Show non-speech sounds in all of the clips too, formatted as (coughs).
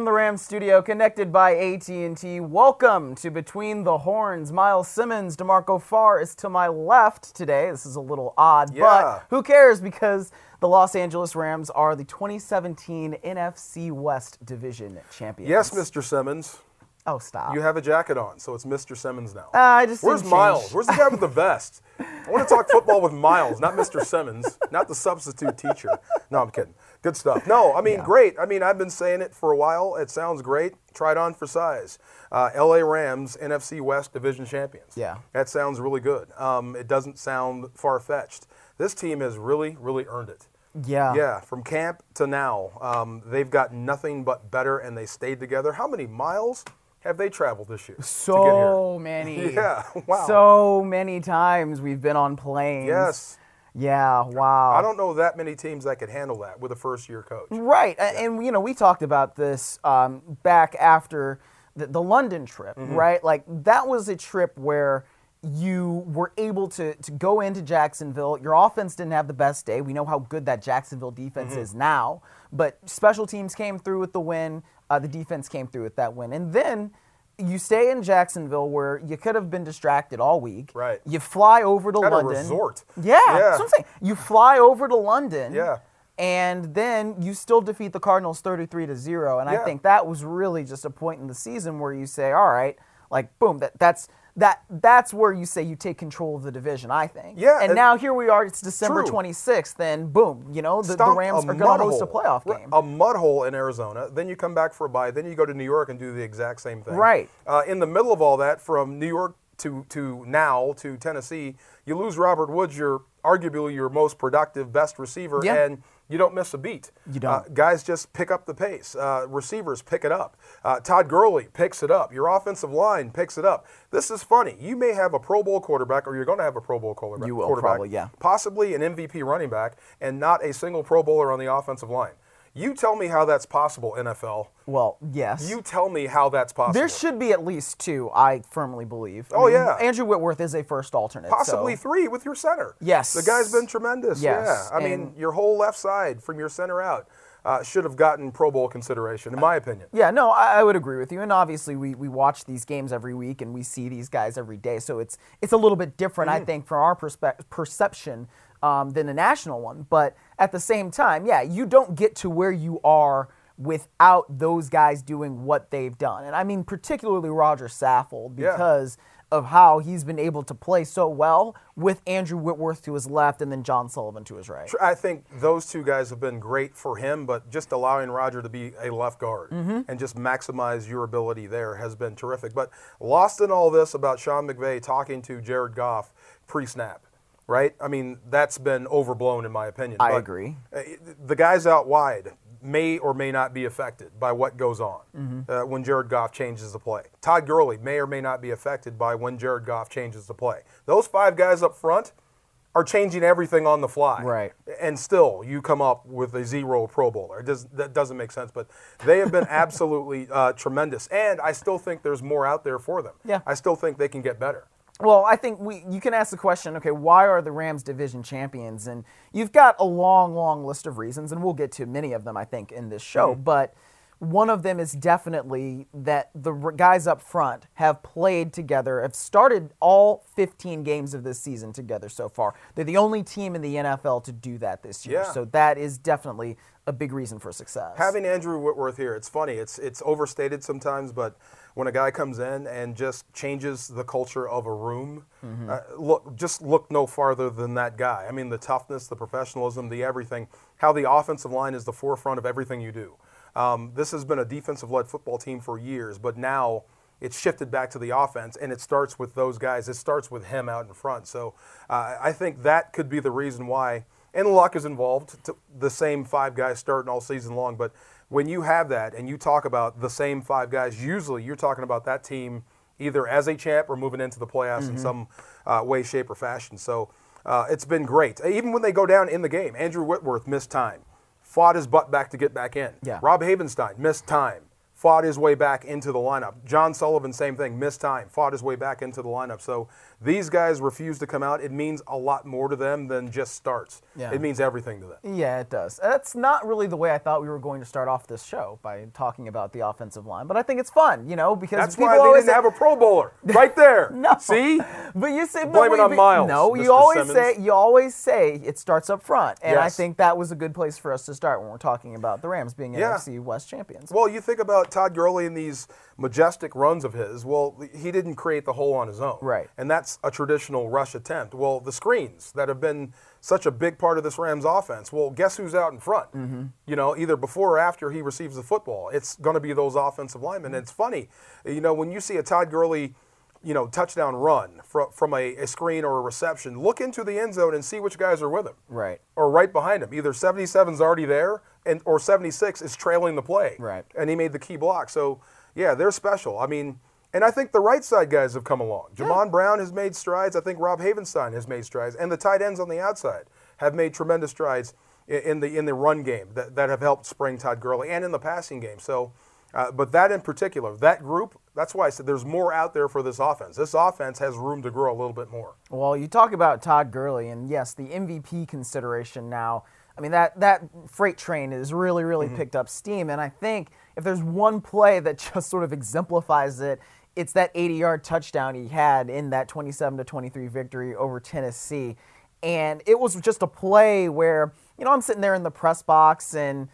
From the Rams studio, connected by AT&T, welcome to Between the Horns. Myles Simmons, D'Marco Farr is to my left today. This is a little odd, Yeah. but who cares because the Los Angeles Rams are the 2017 NFC West Division champions. Yes, Mr. Simmons. Oh, stop. You have a jacket on, so it's Mr. Simmons now. Uh, I just Where's change. Myles? Where's the guy with the vest? I want to talk football with Myles, not Mr. Simmons, not the substitute teacher. No, I'm kidding. Good stuff. No, I mean, great. I mean, I've been saying it for a while. It sounds great. Try it on for size. Uh, LA Rams, NFC West Division champions. Yeah. That sounds really good. Um, it doesn't sound far fetched. This team has really, really earned it. Yeah. Yeah, from camp to now, um, they've got nothing but better, and they stayed together. How many miles have they traveled this year? So many. (laughs) Yeah, wow. So many times we've been on planes. Yes. Yeah, wow. I don't know that many teams that could handle that with a first year coach. Right, a- and you know we talked about this um, back after the, the London trip, Mm-hmm. right? Like that was a trip where you were able to to go into Jacksonville. Your offense didn't have the best day. We know how good that Jacksonville defense Mm-hmm. is now, but special teams came through with the win. Uh, the defense came through with that win, and then. You stay in Jacksonville where you could have been distracted all week. Right. You fly over to At a London. resort. Yeah, Yeah. that's what I'm saying. You fly over to London. Yeah. And then you still defeat the Cardinals 33 to 0. And I think that was really just a point in the season where you say, all right, like boom, that that's that that's where you say you take control of the division, I think. Yeah, And and- now here we are, it's December 26th, and boom, you know, the, the Rams are gonna host a playoff game. A mud hole in Arizona. Then you come back for a bye. Then you go to New York and do the exact same thing. Right. Uh, in the middle of all that, from New York to, to now to Tennessee, you lose Robert Woods, your arguably your most productive, best receiver, Yeah. and you don't miss a beat. You don't. Uh, guys just pick up the pace. Uh, receivers pick it up. Uh, Todd Gurley picks it up. Your offensive line picks it up. This is funny. You may have a Pro Bowl quarterback, or you're going to have a Pro Bowl quarterback. You will, quarterback, probably, yeah. Possibly an MVP running back, and not a single Pro Bowler on the offensive line. You tell me how that's possible, NFL. well, yes. You tell me how that's possible. there should be at least two, I firmly believe. I Oh, yeah. Andrew Whitworth is a first alternate. Possibly so- three with your center. Yes. The guy's been tremendous. Yes, Yeah. I mean, your whole left side from your center out uh, should have gotten Pro Bowl consideration, in my opinion. Yeah, no, I, I would agree with you. And obviously, we, we watch these games every week and we see these guys every day. So it's it's a little bit different, Mm-hmm. I think, from our perspe- perception um, than the national one. But at the same time, yeah, you don't get to where you are without those guys doing what they've done. And I mean, particularly Roger Saffold, Yeah. because of how he's been able to play so well with Andrew Whitworth to his left and then John Sullivan to his right. I think those two guys have been great for him, but just allowing Roger to be a left guard Mm-hmm. and just maximize your ability there has been terrific. But lost in all this about Sean McVay talking to Jared Goff pre-snap, right? I mean, that's been overblown in my opinion. I But, agree. uh, The guys out wide may or may not be affected by what goes on Mm-hmm. uh, when Jared Goff changes the play. Todd Gurley may or may not be affected by when Jared Goff changes the play. Those five guys up front are changing everything on the fly. Right. And still, you come up with a zero Pro Bowler. It does, that doesn't make sense, but they have been (laughs) absolutely uh, tremendous. And I still think there's more out there for them. Yeah. I still think they can get better. Well, I think we you can ask the question, okay, why are the Rams division champions? And you've got a long, long list of reasons, and we'll get to many of them, I think, in this show. Mm-hmm. But one of them is definitely that the guys up front have played together, have started all 15 games of this season together so far. They're the only team in the NFL to do that this year. Yeah. So that is definitely a big reason for success. Having Andrew Whitworth here, it's funny. It's it's overstated sometimes, but when a guy comes in and just changes the culture of a room, Mm-hmm. uh, look, just look no farther than that guy. I mean, the toughness, the professionalism, the everything. How the offensive line is the forefront of everything you do. Um, this has been a defensive-led football team for years, but now it's shifted back to the offense, and it starts with those guys. It starts with him out in front. So uh, I think that could be the reason why. And luck is involved. The same five guys starting all season long, but when you have that and you talk about the same five guys, usually you're talking about that team either as a champ or moving into the playoffs Mm-hmm. in some uh, way, shape, or fashion. So uh, it's been great. Even when they go down in the game, Andrew Whitworth missed time, fought his butt back to get back in. Yeah. Rob Havenstein missed time, fought his way back into the lineup. John Sullivan, same thing, missed time, fought his way back into the lineup. So these guys refuse to come out. It means a lot more to them than just starts. Yeah. It means everything to them. Yeah, it does. That's not really the way I thought we were going to start off this show by talking about the offensive line, but I think it's fun, you know, because That's people why they didn't say- have a (laughs) Pro Bowler right there. (laughs) No. See? But you say but Blame it on Myles, No, Mr. you always Simmons. say you always say it starts up front, and I think that was a good place for us to start when we're talking about the Rams being Yeah. NFC West champions. Well, you think about Todd Gurley and these majestic runs of his. Well, he didn't create the hole on his own. Right. And that's a traditional rush attempt. Well, the screens that have been such a big part of this Rams offense. Well, guess who's out in front? Mm-hmm. You know, either before or after he receives the football. It's going to be those offensive linemen. And it's funny, you know, when you see a Todd Gurley, you know, touchdown run from, from a, a screen or a reception, look into the end zone and see which guys are with him Right. or right behind him. Either 77's already there, and or 76 is trailing the play. Right. And he made the key block. So yeah, they're special. I mean, and I think the right side guys have come along. Jamon Brown has made strides. I think Rob Havenstein has made strides, and the tight ends on the outside have made tremendous strides in the in the run game that, that have helped spring Todd Gurley and in the passing game. So. Uh, but that in particular, that group, that's why I said there's more out there for this offense. This offense has room to grow a little bit more. Well, you talk about Todd Gurley, and yes, the MVP consideration now. I mean that that freight train has really, really Mm-hmm. picked up steam, and I think if there's one play that (laughs) just sort of exemplifies it, it's that 80-yard touchdown he had in that 27 to 23 victory over Tennessee, and it was just a play where you know I'm sitting there in the press box and.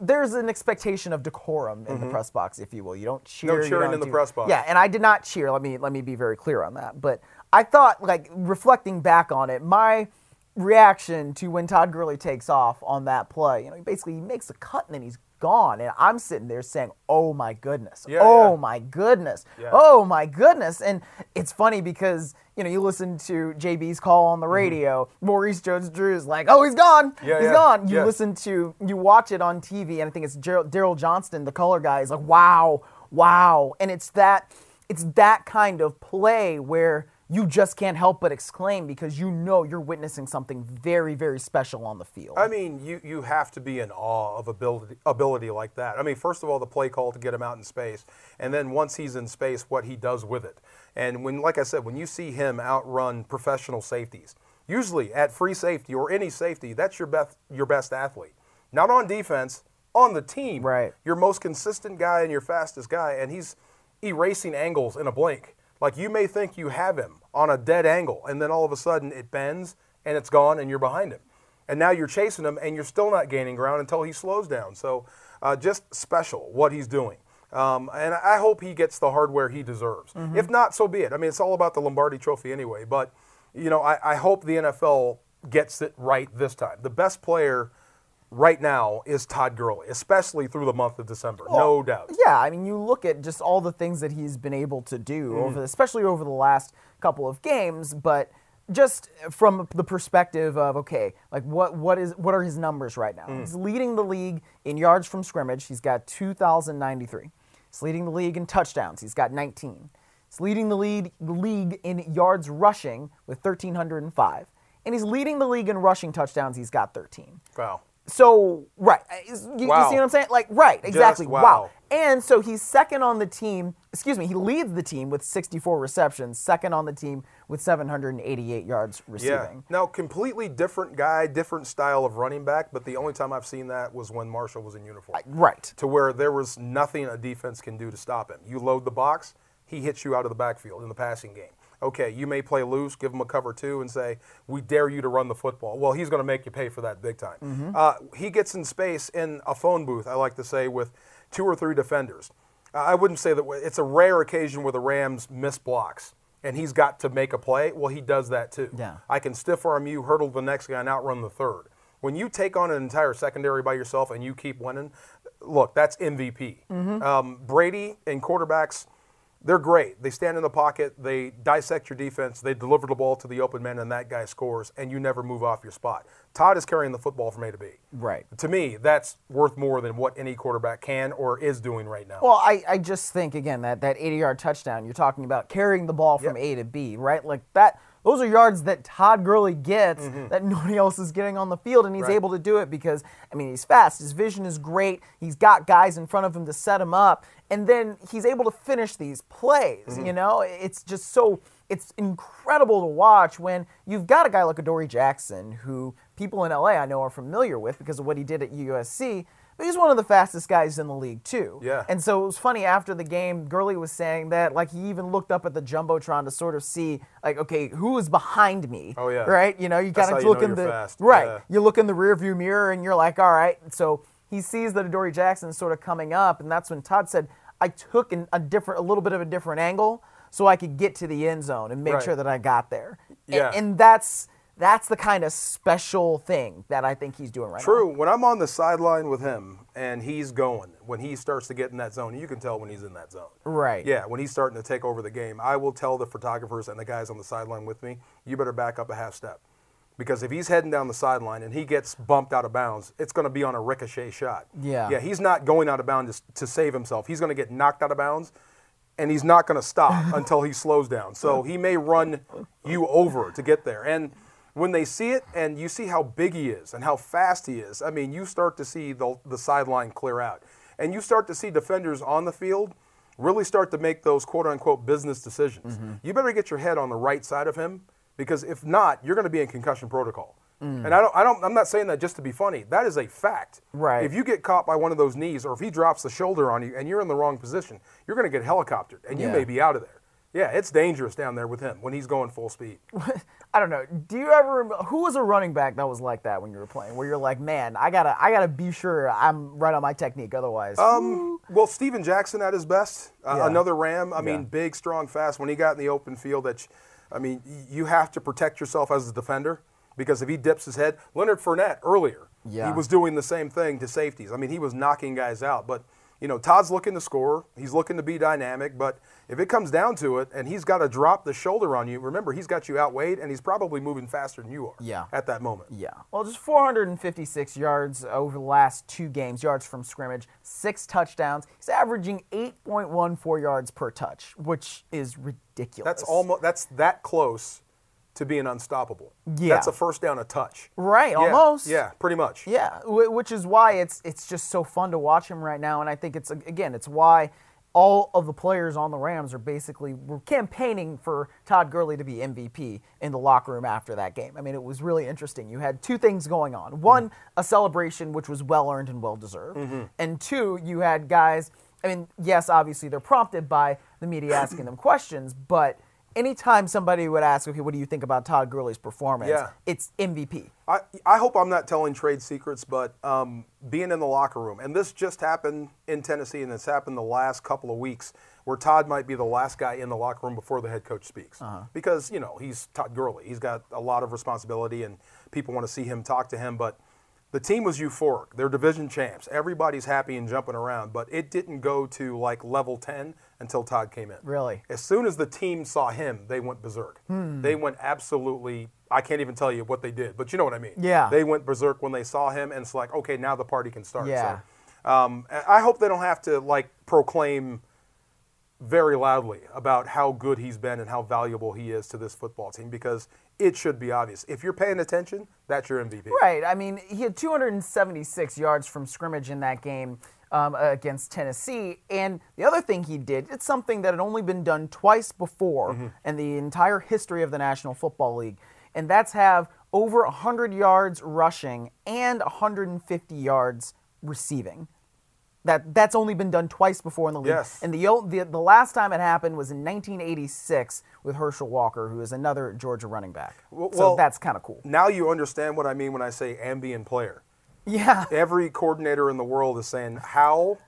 There's an expectation of decorum in the press box, if you will. You don't cheer. Mm-hmm. cheering in the do- press box. Yeah, and I did not cheer. Let me let me be very clear on that. But I thought, like reflecting back on it, my reaction to when Todd Gurley takes off on that play, you know, he basically he makes a cut and then he's gone, and I'm sitting there saying, "Oh my goodness! Yeah, oh yeah. my goodness! Yeah. Oh my goodness!" And it's funny because you know you listen to JB's call on the radio, Maurice Jones-Drew is like, "Oh, he's gone! Mm-hmm. He's gone!" You listen to you watch it on TV, and I think it's Daryl Johnston, the color guy, is like, "Wow, wow!" And it's that it's that kind of play where you just can't help but exclaim because you know you're witnessing something very, very special on the field. I mean, you, you have to be in awe of ability ability like that. I mean, first of all, the play call to get him out in space, and then once he's in space, what he does with it. And when, like I said, when you see him outrun professional safeties, usually at free safety or any safety, that's your best your best athlete. Not on defense, on the team. Right. Your most consistent guy and your fastest guy, and he's erasing angles in a blink. Like you may think you have him on a dead angle, and then all of a sudden it bends and it's gone, and you're behind him. And now you're chasing him, and you're still not gaining ground until he slows down. So, uh, just special what he's doing. Um, and I hope he gets the hardware he deserves. If not, so be it. I mean, it's all about the Lombardi Trophy anyway. But you know, I, I hope the NFL gets it right this time. The best player right now is Todd Gurley, especially through the month of December, no doubt. Yeah, I mean, you look at just all the things that he's been able to do Mm. over, especially over the last couple of games, but just from the perspective of okay, like what what is what are his numbers right Mm. now? He's leading the league in yards from scrimmage. He's got 2,093. He's leading the league in touchdowns. He's got 19. He's leading the lead the league in yards rushing with 1,305, and he's leading the league in rushing touchdowns. He's got 13. Wow. So right, uh, Is- you, you see what I'm saying? Like right, exactly. wow. And so he's second on the team. Excuse me, he leads the team with 64 receptions. Second on the team with 788 yards receiving. Yeah. receiving. Now, completely different guy, different style of running back, but the only time I've seen that was when Marshall was in uniform. Right. To where there was nothing a defense can do to stop him. You load the box, he hits you out of the backfield in the passing game. Okay, you may play loose, give him a cover two, and say, We dare you to run the football. Well, he's going to make you pay for that big time. Uh, he gets in space in a phone booth, I like to say, with two or three defenders. Uh, I wouldn't say that it's a rare occasion where the Rams miss blocks and he's got to make a play. Well, he does that too. Yeah. I can stiff arm you, hurdle the next guy, and outrun the third. When you take on an entire secondary by yourself and you keep winning, look, that's MVP. Um, Brady and quarterbacks, they're great. They stand in the pocket, they dissect your defense, they deliver the ball to the open man, and that guy scores, and you never move off your spot. Todd is carrying the football from A to B. Right. To me, that's worth more than what any quarterback can or is doing right now. Well, I, I just think again that that 80 yard touchdown you're talking about carrying the ball from A to B, right? Like that those are yards that Todd Gurley gets that nobody else is getting on the field, and he's Mm-hmm. Right. able to do it because I mean he's fast, his vision is great, he's got guys in front of him to set him up, and then he's able to finish these plays. Mm-hmm. You know, it's just so it's incredible to watch when you've got a guy like Adoree Jackson, who people in LA I know are familiar with because of what he did at USC. But he's one of the fastest guys in the league too. Yeah. And so it was funny after the game, Gurley was saying that like he even looked up at the jumbotron to sort of see like, okay, who is behind me? Oh, yeah. Right? You know, you kind of how you look know in the fast. right. Yeah. You look in the rearview mirror and you're like, all right. So he sees that Adoree Jackson is sort of coming up, and that's when Todd said, I took an, a different, a little bit of a different angle so I could get to the end zone and make Right. sure that I got there. Yeah. And, that's that's the kind of special thing that I think he's doing right now. True. When I'm on the sideline with him and he's going, when he starts to get in that zone, you can tell when he's in that zone. Right. Yeah, when he's starting to take over the game, I will tell the photographers and the guys on the sideline with me, you better back up a half step. Because if he's heading down the sideline and he gets bumped out of bounds, it's going to be on a ricochet shot. Yeah. Yeah, he's not going out of bounds to, to save himself. He's going to get knocked out of bounds and he's not going to stop (laughs) until he slows down. So he may run you over to get there. And when they see it and you see how big he is and how fast he is, I mean, you start to see the, the sideline clear out. And you start to see defenders on the field really start to make those quote unquote business decisions. Mm-hmm. You better get your head on the right side of him because if not, you're going to be in concussion protocol. Mm. And I don't, I don't, I'm not saying that just to be funny. That is a fact. Right. If you get caught by one of those knees, or if he drops the shoulder on you and you're in the wrong position, you're going to get helicoptered and you may be out of there. Yeah, it's dangerous down there with him when he's going full speed. (laughs) I don't know. Do you ever rem- who was a running back that was like that when you were playing? Where you're like, man, I gotta, I gotta be sure I'm right on my technique. Otherwise, Um, well, Steven Jackson at his best, uh, Yeah. another Ram. I mean, big, strong, fast. When he got in the open field, that, I mean, you have to protect yourself as a defender because if he dips his head, Leonard Fournette earlier, Yeah. he was doing the same thing to safeties. I mean, he was knocking guys out. But you know, Todd's looking to score. He's looking to be dynamic. But if it comes down to it, and he's got to drop the shoulder on you, remember he's got you outweighed, and he's probably moving faster than you are. Yeah. At that moment. yeah. Well, just 456 yards over the last two games, yards from scrimmage, six touchdowns. He's averaging 8.14 yards per touch, which is ridiculous. That's almost that's that close to being unstoppable. Yeah. That's a first down a touch. right, Yeah, almost. Yeah, pretty much. Yeah, which is why it's it's just so fun to watch him right now, and I think it's again it's why all of the players on the Rams are basically were campaigning for Todd Gurley to be MVP in the locker room after that game. I mean, it was really interesting. You had two things going on: one, a celebration which was well earned and well deserved, mm-hmm. and two, you had guys. I mean, yes, obviously they're prompted by the media asking them questions, but. Anytime somebody would ask, okay, what do you think about Todd Gurley's performance? Yeah. It's MVP. I, I hope I'm not telling trade secrets, but um, being in the locker room, and this just happened in Tennessee, and it's happened the last couple of weeks, where Todd might be the last guy in the locker room before the head coach speaks, because you know he's Todd Gurley. He's got a lot of responsibility, and people want to see him talk to him. But the team was euphoric. They're division champs. Everybody's happy and jumping around, but it didn't go to like level 10 until Todd came in. Really? As soon as the team saw him, they went berserk. Hmm. They went absolutely. I can't even tell you what they did, but you know what I mean. Yeah. They went berserk when they saw him, and it's like, okay, now the party can start. Yeah. So, um, I hope they don't have to like proclaim very loudly about how good he's been and how valuable he is to this football team because it should be obvious. If you're paying attention, that's your MVP. Right. I mean, he had 276 yards from scrimmage in that game um, against Tennessee. And the other thing he did, it's something that had only been done twice before in the entire history of the National Football League. And that's have over 100 yards rushing and 150 yards receiving. That that's only been done twice before in the league. Yes. And the, the the last time it happened was in 1986 with Herschel Walker, who is another Georgia running back. Well- so that's kind of cool. Now you understand what I mean when I say ambient player. Yeah. (laughs) Every coordinator in the world is saying, how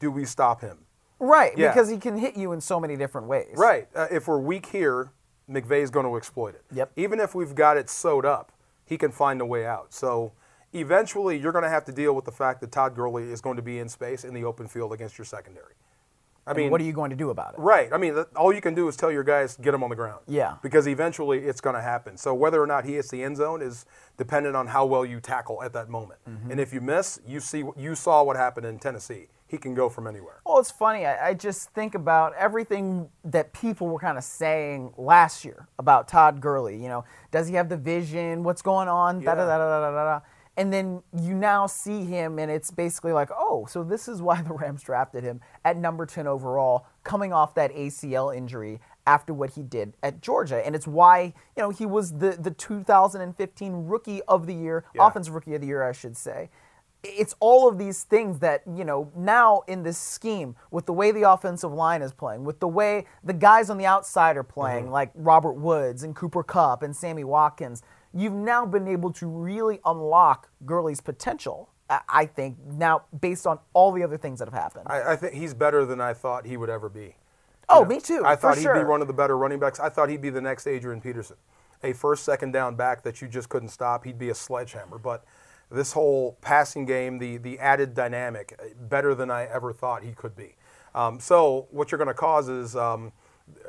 do we stop him? Right, Yeah. because he can hit you in so many different ways. Right. Uh, if we're weak here, McVay's going to exploit it. Yep. Even if we've got it sewed up, he can find a way out. So eventually, you're going to have to deal with the fact that Todd Gurley is going to be in space in the open field against your secondary. I mean, what are you going to do about it? Right. I mean, all you can do is tell your guys get him on the ground. Yeah. Because eventually it's going to happen. So whether or not he hits the end zone is dependent on how well you tackle at that moment. Mm-hmm. And if you miss, you see you saw what happened in Tennessee. he can go from anywhere. Well, it's funny. I, I just think about everything that people were kind of saying last year about Todd Gurley. You know, does he have the vision? What's going on? Da, da, da, da, da, da, da. And then you now see him, and it's basically like, oh, so this is why (laughs) the Rams drafted him at number 10 overall, coming off that ACL injury after what he did at Georgia. And it's why, you know, he was the, the 2015 Rookie of the Year, Yeah. Offensive Rookie of the Year, I should say. It's all of these things that, you know, now in this scheme, with the way the offensive line is playing, with the way the guys on the outside are playing, mm-hmm. like Robert Woods and Cooper Kupp and Sammy Watkins, you've now been able to really unlock Gurley's potential, I- think, now based on all the other things that have happened. I, I think he's better than I thought he would ever be. oh, You know, me too. I thought he'd be one of the better running backs. I thought he'd be the next Adrian Peterson, a first, second down back that you just couldn't stop. He'd be a sledgehammer. But this whole passing game, the the added dynamic, uh, better than I ever thought he could be. Um, so what you're going to cause is um,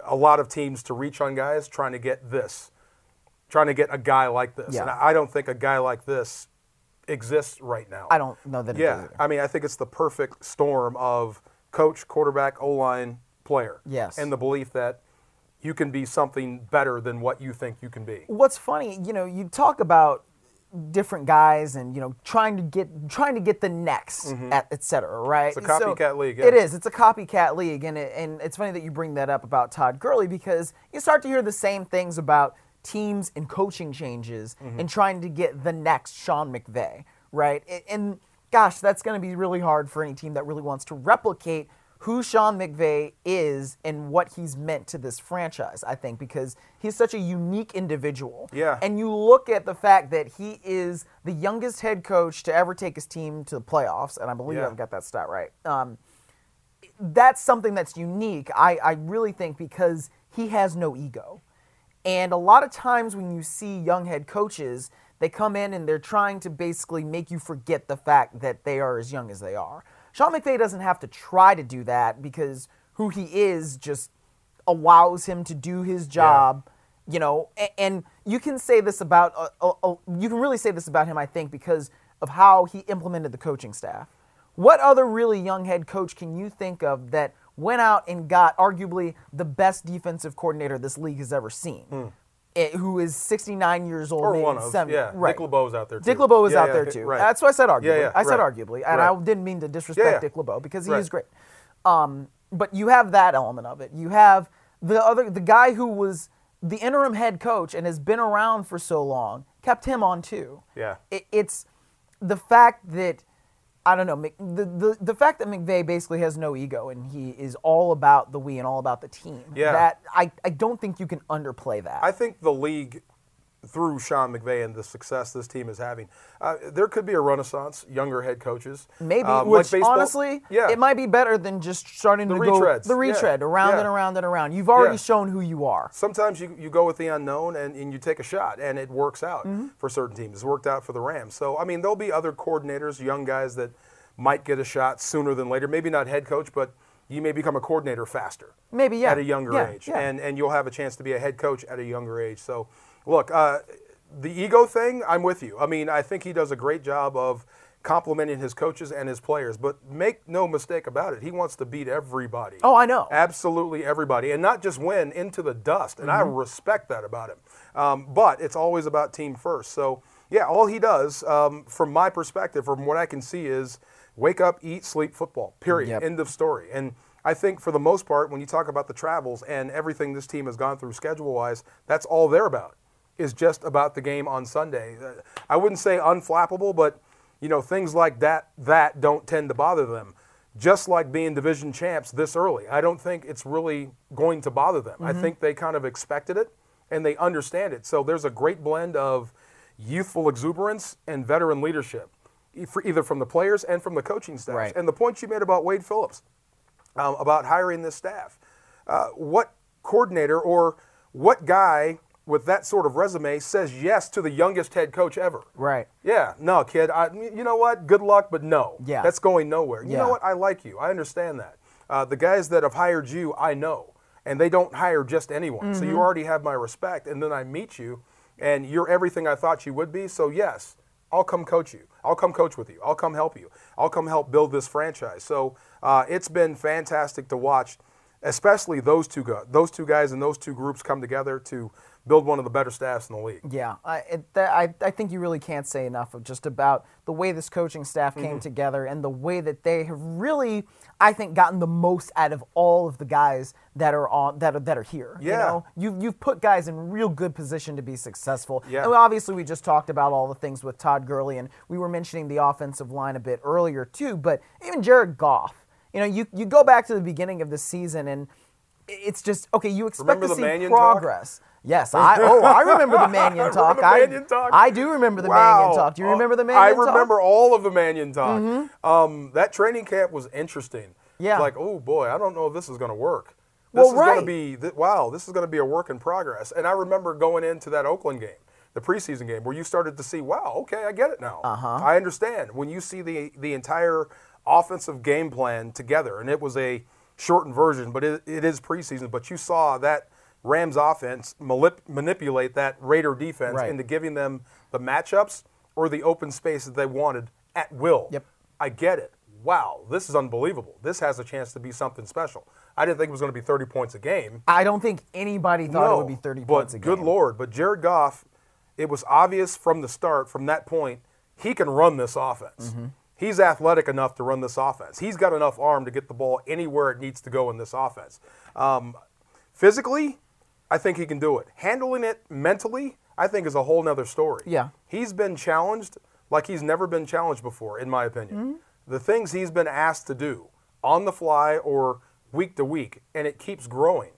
a lot of teams to reach on guys trying to get this, trying to get a guy like this. Yeah. And I don't think a guy like this exists right now. I don't know that it Yeah. I mean, I think it's the perfect storm of coach, quarterback, O line, player. Yes. And the belief that you can be something better than what you think you can be. what's funny, you know, you talk about different guys and you know trying to get trying to get the next at et cetera, right? Mm-hmm. It's a So copycat league, It yeah. is. It's a copycat league, and it, and it's funny that you bring that up about Todd Gurley because you start to hear the same things about teams and coaching changes Mm-hmm. and trying to get the next Sean McVay, right? And, gosh, that's going to be really hard for any team that really wants to replicate who Sean McVay is and what he's meant to this franchise, I think, because he's such a unique individual. Yeah. And you look at the fact that he is the youngest head coach to ever take his team to the playoffs, and I believe Yeah. I've got that stat right. Um, that's something that's unique, I, I really think, because he has no ego. And a lot of times when you see young head coaches, they come in and they're trying to basically make you forget the fact that they are as young as they are. Sean McVay doesn't have to try to do that because who he is just allows him to do his job. You know, and you can say this about, uh, uh, uh, you can really say this about him, I think, because of how he implemented the coaching staff. What other really young head coach can you think of that went out and got arguably the best defensive coordinator this league has ever seen? Eh, who is 69 years old? Or one of, 70 yeah. right. Dick LeBeau's out there, too. Dick LeBeau is Yeah, out yeah, there too. right. That's why I said arguably. Yeah, yeah, I said right. arguably, and I didn't mean to disrespect. Dick LeBeau because he Right. is great. Um, but you have that element of it. You have the other, the guy who was the interim head coach and has been around for so long, kept him on too. Yeah. It, it's the fact that I don't know the, the the fact that McVay basically has no ego and he is all about the we and all about the team. Yeah. That I, I don't think you can underplay that. I think the league, through Sean McVay and the success this team is having, uh, there could be a renaissance, younger head coaches. Maybe, Um, which baseball- honestly, yeah. it might be better than just starting The to retreads, go the yeah, retread around yeah. and around and around. You've already Yeah. shown who you are. sometimes you, you go with the unknown and, and you take a shot and it works out Mm-hmm. for certain teams. It's worked out for the Rams. So, I mean, there'll be other coordinators, young guys that might get a shot sooner than later. Maybe not head coach, but you may become a coordinator faster. Maybe, yeah. At a younger Yeah, age. yeah. And, and you'll have a chance to be a head coach at a younger age. So, look, uh, the ego thing, I'm with you. I mean, I think he does a great job of complimenting his coaches and his players, but make no mistake about it, he wants to beat everybody. Oh, I know. Absolutely everybody, and not just win into the dust. And I Mm-hmm. respect that about him. Um, but it's always about team first. So yeah, all he does, um, from my perspective, from what I can see, is wake up, eat, sleep, football. Period. Yep. End of story. And I think for the most part, when you talk about the travels and everything this team has gone through schedule-wise, that's all they're about. Is just about the game on Sunday. Uh, I wouldn't say unflappable, but you know things like that that don't tend to bother them just like being division champs this early. I don't think it's really going to bother them. I think they kind of expected it and they understand it. So there's a great blend of youthful exuberance and veteran leadership, either from the players and from the coaching staff. Right. And the point you made about Wade Phillips, um, about hiring this staff, uh, what coordinator or what guy with that sort of resume says yes to the youngest head coach ever? Right. Yeah, no, kid. I, you know what? Good luck, but no. Yeah. That's going nowhere. You Yeah. know what? I like you. I understand that. Uh, the guys that have hired you, I know, and they don't hire just anyone. So Mm-hmm. you already have my respect, and then I meet you, and you're everything I thought you would be. So yes, I'll come coach you. I'll come coach with you. I'll come help you. I'll come help build this franchise. So uh, it's been fantastic to watch, especially those two guys, those two guys and those two groups come together to build one of the better staffs in the league. Yeah, I, it, that, I, I think you really can't say enough of just about the way this coaching staff came Mm-hmm. together and the way that they have really, I think, gotten the most out of all of the guys that are on that are that are here. You Yeah. know, you've you've put guys in real good position to be successful. Yeah. And obviously, we just talked about all the things with Todd Gurley, and we were mentioning the offensive line a bit earlier too. But even Jared Goff, you know, you you go back to the beginning of the season and. It's just okay. You expect Remember to see Mannion talk? progress. Yes, I (laughs) oh I remember the Mannion talk. Remember I, Mannion talk? I do remember the Wow. Mannion talk. Do you remember the Uh, Mannion I talk? Mm-hmm. remember all of the Mannion talk. Um, that training camp was interesting. Yeah. Like, oh boy, I don't know if this is going to work. This Well, is going right. to be th- wow. This is going to be a work in progress. And I remember going into that Oakland game, the preseason game, where you started to see, wow, okay, I get it now. Uh-huh. I understand when you see the the entire offensive game plan together, and it was a shortened version, but it, it is preseason. But you saw that Rams offense malip- manipulate that Raider defense Right. into giving them the matchups or the open space that they wanted at will. Yep. I get it. Wow, this is unbelievable. This has a chance to be something special. I didn't think it was going to be 30 points a game. I don't think anybody thought no, it would be 30 but points a game. good lord, but Jared Goff, it was obvious from the start, from that point, he can run this offense. Mm-hmm. He's athletic enough to run this offense. He's got enough arm to get the ball anywhere it needs to go in this offense. Um, physically, I think he can do it. Handling it mentally, I think, is a whole nother story. Yeah. He's been challenged like he's never been challenged before, in my opinion. Mm-hmm. The things he's been asked to do on the fly or week to week, and it keeps growing.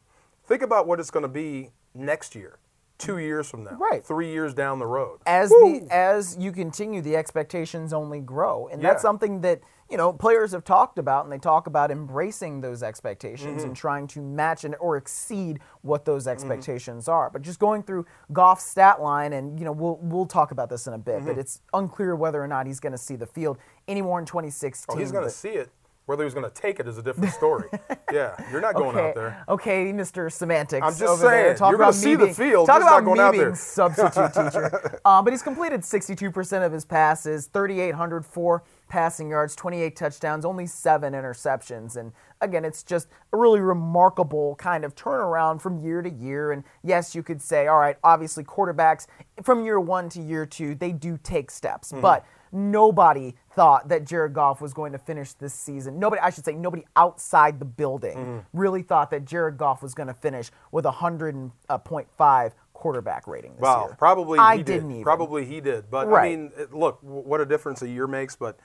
Think about what it's going to be next year, two years from now, Right. three years down the road. as Woo! the as you continue, the expectations only grow, and that's something that you know players have talked about, and they talk about embracing those expectations Mm-hmm. and trying to match and or exceed what those expectations are. But just going through Goff's stat line, and you know we'll we'll talk about this in a bit, but Mm-hmm. it's unclear whether or not he's going to see the field anymore in 2016. Oh, he's going to see it. Whether he's going to take it is a different story. (laughs) yeah, you're not going okay, out there. Okay, Mr. Semantics. I'm just over there. saying, Talk you're about see me the field, Talk about going me being substitute teacher. Um, (laughs) but he's completed 62% of his passes, 3,804 passing yards, 28 touchdowns, only seven interceptions. And again, it's just a really remarkable kind of turnaround from year to year. And yes, you could say, all right, obviously quarterbacks from year one to year two, they do take steps, Mm-hmm. but nobody thought that Jared Goff was going to finish this season. Nobody, I should say, nobody outside the building Mm-hmm. really thought that Jared Goff was going to finish with a 100.5 quarterback rating this Wow, year. probably I he didn't did. even. Probably he did. But Right. I mean, look, what a difference a year makes. But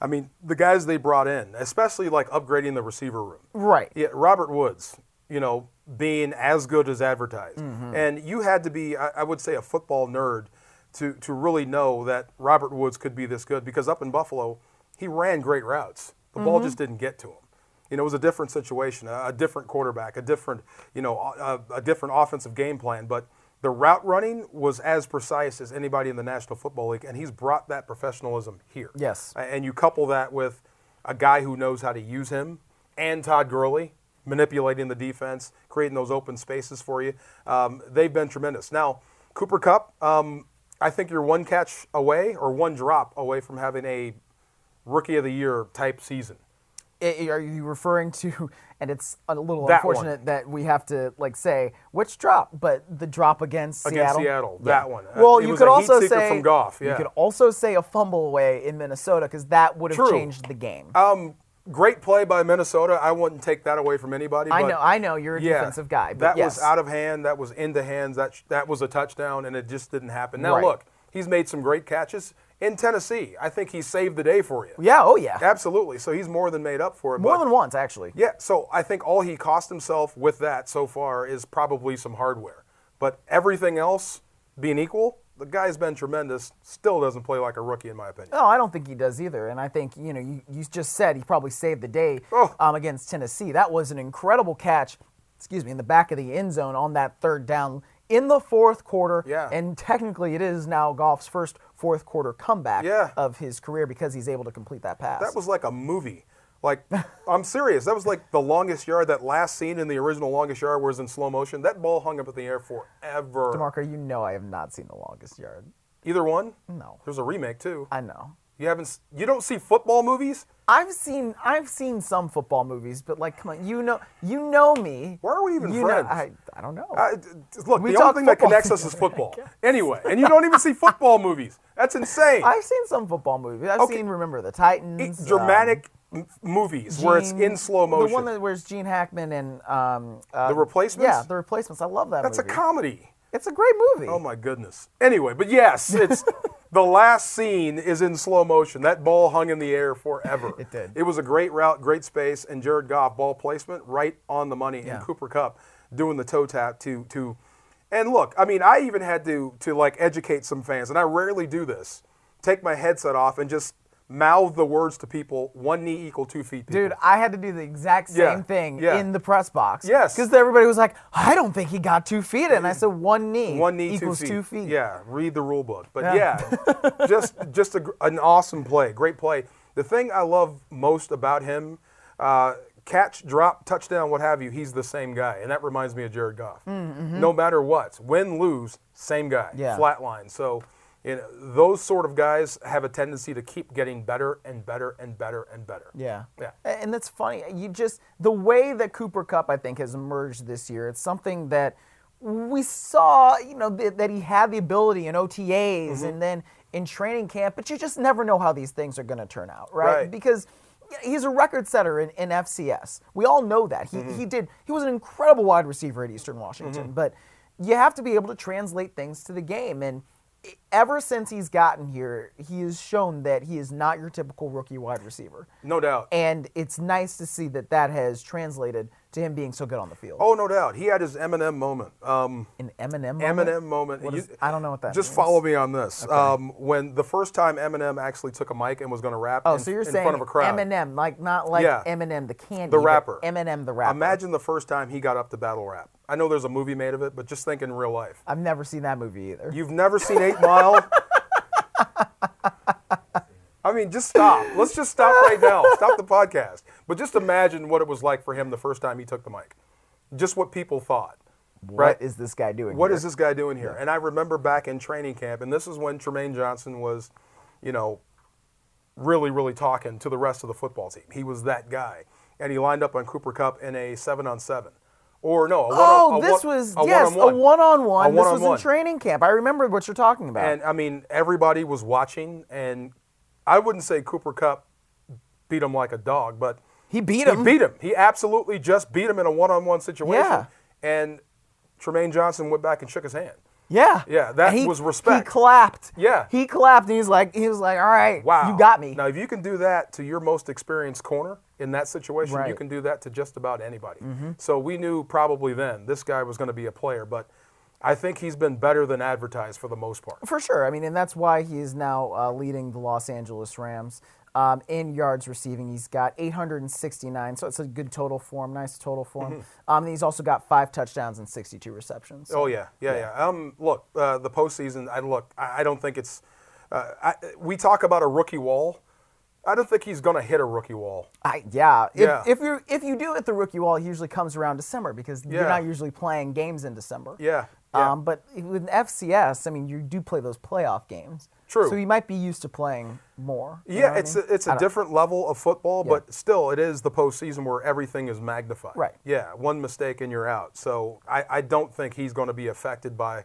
I mean, the guys they brought in, especially like upgrading the receiver room. Right. Yeah, Robert Woods, you know, being as good as advertised, Mm-hmm. and you had to be, I, I would say, a football nerd to to really know that Robert Woods could be this good because up in Buffalo, he ran great routes. The ball Mm-hmm. just didn't get to him. You know, it was a different situation, a, a different quarterback, a different, you know, a, a different offensive game plan. But the route running was as precise as anybody in the National Football League, and he's brought that professionalism here. Yes. And you couple that with a guy who knows how to use him and Todd Gurley manipulating the defense, creating those open spaces for you. Um, they've been tremendous. Now, Cooper Kupp, um, I think you're one catch away or one drop away from having a rookie of the year type season. I- are you referring to? (laughs) And it's a little That one. unfortunate that we have to like say which drop, but the drop against Against Seattle. Seattle, that one. Well, it you could also say from Goff, You could also say a fumble away in Minnesota because that would have changed the game. Um, great play by Minnesota. I wouldn't take that away from anybody. I know, I know, you're a yeah, defensive guy, but that yes. was out of hand. That was into hands. That sh- that was a touchdown, and it just didn't happen. Now Right. look, he's made some great catches in Tennessee. I think he saved the day for you. yeah, oh yeah, Absolutely. So he's more than made up for it. more but than once actually. yeah. So I think all he cost himself with that so far is probably some hardware. But everything else being equal, the guy's been tremendous. Still doesn't play like a rookie, in my opinion. No, I don't think he does either. And I think, you know, you, you just said he probably saved the day Oh. um, against Tennessee. That was an incredible catch, excuse me, in the back of the end zone on that third down in the fourth quarter. Yeah. And technically, it is now Goff's first fourth quarter comeback Yeah. of his career because he's able to complete that pass. That was like a movie. Like, (laughs) I'm serious. That was like the longest yard. That last scene in the original longest yard was in slow motion. That ball hung up in the air forever. D'Marco, you know I have not seen The Longest Yard. Either one? No. There's a remake too. I know. You haven't. You don't see football movies? I've seen I've seen some football movies, but like, come on, you know, you know me. Why are we even you know- friends? I, I don't know. I, look, We the only thing that connects us is football. Anyway, and you don't even see football movies. That's insane. (laughs) I've seen some football movies. I've Okay. seen Remember the Titans. It- um, dramatic m- movies where it's in slow motion. The one that where's Gene Hackman and um, uh, The Replacements? Yeah, the replacements. I love that That's a comedy. it's a great movie. Oh my goodness. Anyway, but yes, it's (laughs) the last scene is in slow motion. That ball hung in the air forever. (laughs) It did. It was a great route, great space, and Jared Goff ball placement right on the money. Yeah. And Cooper Kupp doing the toe tap to to. And look, I mean, I even had to to like educate some fans, and I rarely do this. Take my headset off and just mouth the words to people. One knee equal two feet. people. Dude, I had to do the exact same Yeah, thing yeah. in the press box. Yes. Because everybody was like, I don't think he got two feet and I said, one knee, One knee, equals two feet. feet. Yeah, read the rule book. But Yeah. yeah, (laughs) just just a, an awesome play, great play. The thing I love most about him, uh, catch, drop, touchdown, what have you, he's the same guy, and that reminds me of Jared Goff. No matter what, win, lose, same guy, Mm, Yeah. flat line. So. You know, those sort of guys have a tendency to keep getting better and better and better and better. Yeah. Yeah. And that's funny. You just the way that Cooper Kupp I think has emerged this year. It's something that we saw, you know, that, that he had the ability in OTAs Mm-hmm. and then in training camp, but you just never know how these things are going to turn out, right? Right. Because he's a record setter in, in FCS. We all know that. He, Mm-hmm. he did he was an incredible wide receiver at Eastern Washington, but you have to be able to translate things to the game and ever since he's gotten here, he has shown that he is not your typical rookie wide receiver. No doubt. And it's nice to see that that has translated to him being so good on the field. Oh, no doubt. He had his Eminem moment. Um, An Eminem moment? Eminem moment. What You- is- I don't know what that Just means. follow me on this. Um, when the first time Eminem actually took a mic and was going to rap Oh, in, so you're in saying front of a crowd. Eminem, like not like Yeah. Eminem the candy, The but rapper. Eminem the rapper. Imagine the first time he got up to battle rap. I know there's a movie made of it, but just think in real life. I've never seen that movie either. You've never seen Eight Mile? (laughs) I mean, just stop. Let's just stop right now. Stop the podcast. But just imagine what it was like for him the first time he took the mic. Just what people thought. right? What is this guy doing? What here? is this guy doing here? And I remember back in training camp, and this is when Trumaine Johnson was, you know, really, really talking to the rest of the football team. He was that guy. And he lined up on Cooper Kupp in a seven on seven. Or no, a one Oh, a this one- was a yes, one-on-one. a one-on-one. A This was in training camp. I remember what you're talking about. And I mean, everybody was watching, and I wouldn't say Cooper Kupp beat him like a dog, but he beat him. he beat him. He absolutely just beat him in a one-on-one situation. Yeah. And Trumaine Johnson went back and shook his hand. Yeah. Yeah, that he, was respect. He clapped. Yeah. He clapped and he's like he was like, All right, Wow. you got me. Now, if you can do that to your most experienced corner in that situation, you Right. Mm-hmm. can do that to just about anybody. So we knew probably then this guy was going to be a player, but I think he's been better than advertised for the most part. For sure. I mean, and that's why he is now uh, leading the Los Angeles Rams um, in yards receiving. He's got 869, so it's a good total for him, nice total for him. Um, and he's also got five touchdowns and 62 receptions. Mm-hmm. Oh yeah, yeah, yeah. Um, look, uh, the postseason. I look. I, I don't think it's. Uh, I, we talk about a rookie wall. I don't think he's going to hit a rookie wall. I, yeah. If, Yeah. if you if you do hit the rookie wall, it usually comes around December because you're not usually playing games in December. Yeah, yeah. Um, but with FCS, I mean, you do play those playoff games. True. So you might be used to playing more. you know Yeah, what I it's mean? a, it's a different level of football, but still, it is the postseason where everything is magnified. Right. Yeah, one mistake and you're out. So I, I don't think he's going to be affected by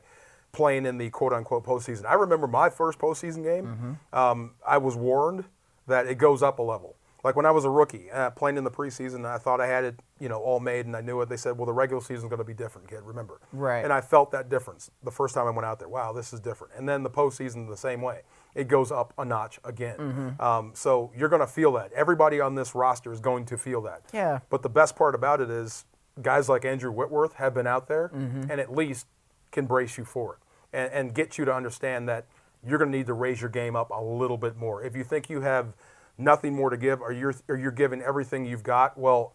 playing in the quote unquote postseason. I remember my first postseason game. Mm-hmm. Um, I was warned that it goes up a level. Like when I was a rookie uh, playing in the preseason, I thought I had it, you know, all made, and I knew it. They said, "Well, the regular season's going to be different, kid. Remember." Right. And I felt that difference the first time I went out there. Wow, this is different. And then the postseason the same way. It goes up a notch again. Mm-hmm. Um, so you're going to feel that. Everybody on this roster is going to feel that. Yeah. But the best part about it is guys like Andrew Whitworth have been out there Mm-hmm. and at least can brace you for it and, and get you to understand that you're going to need to raise your game up a little bit more. If you think you have nothing more to give or you're, or you're giving everything you've got, well,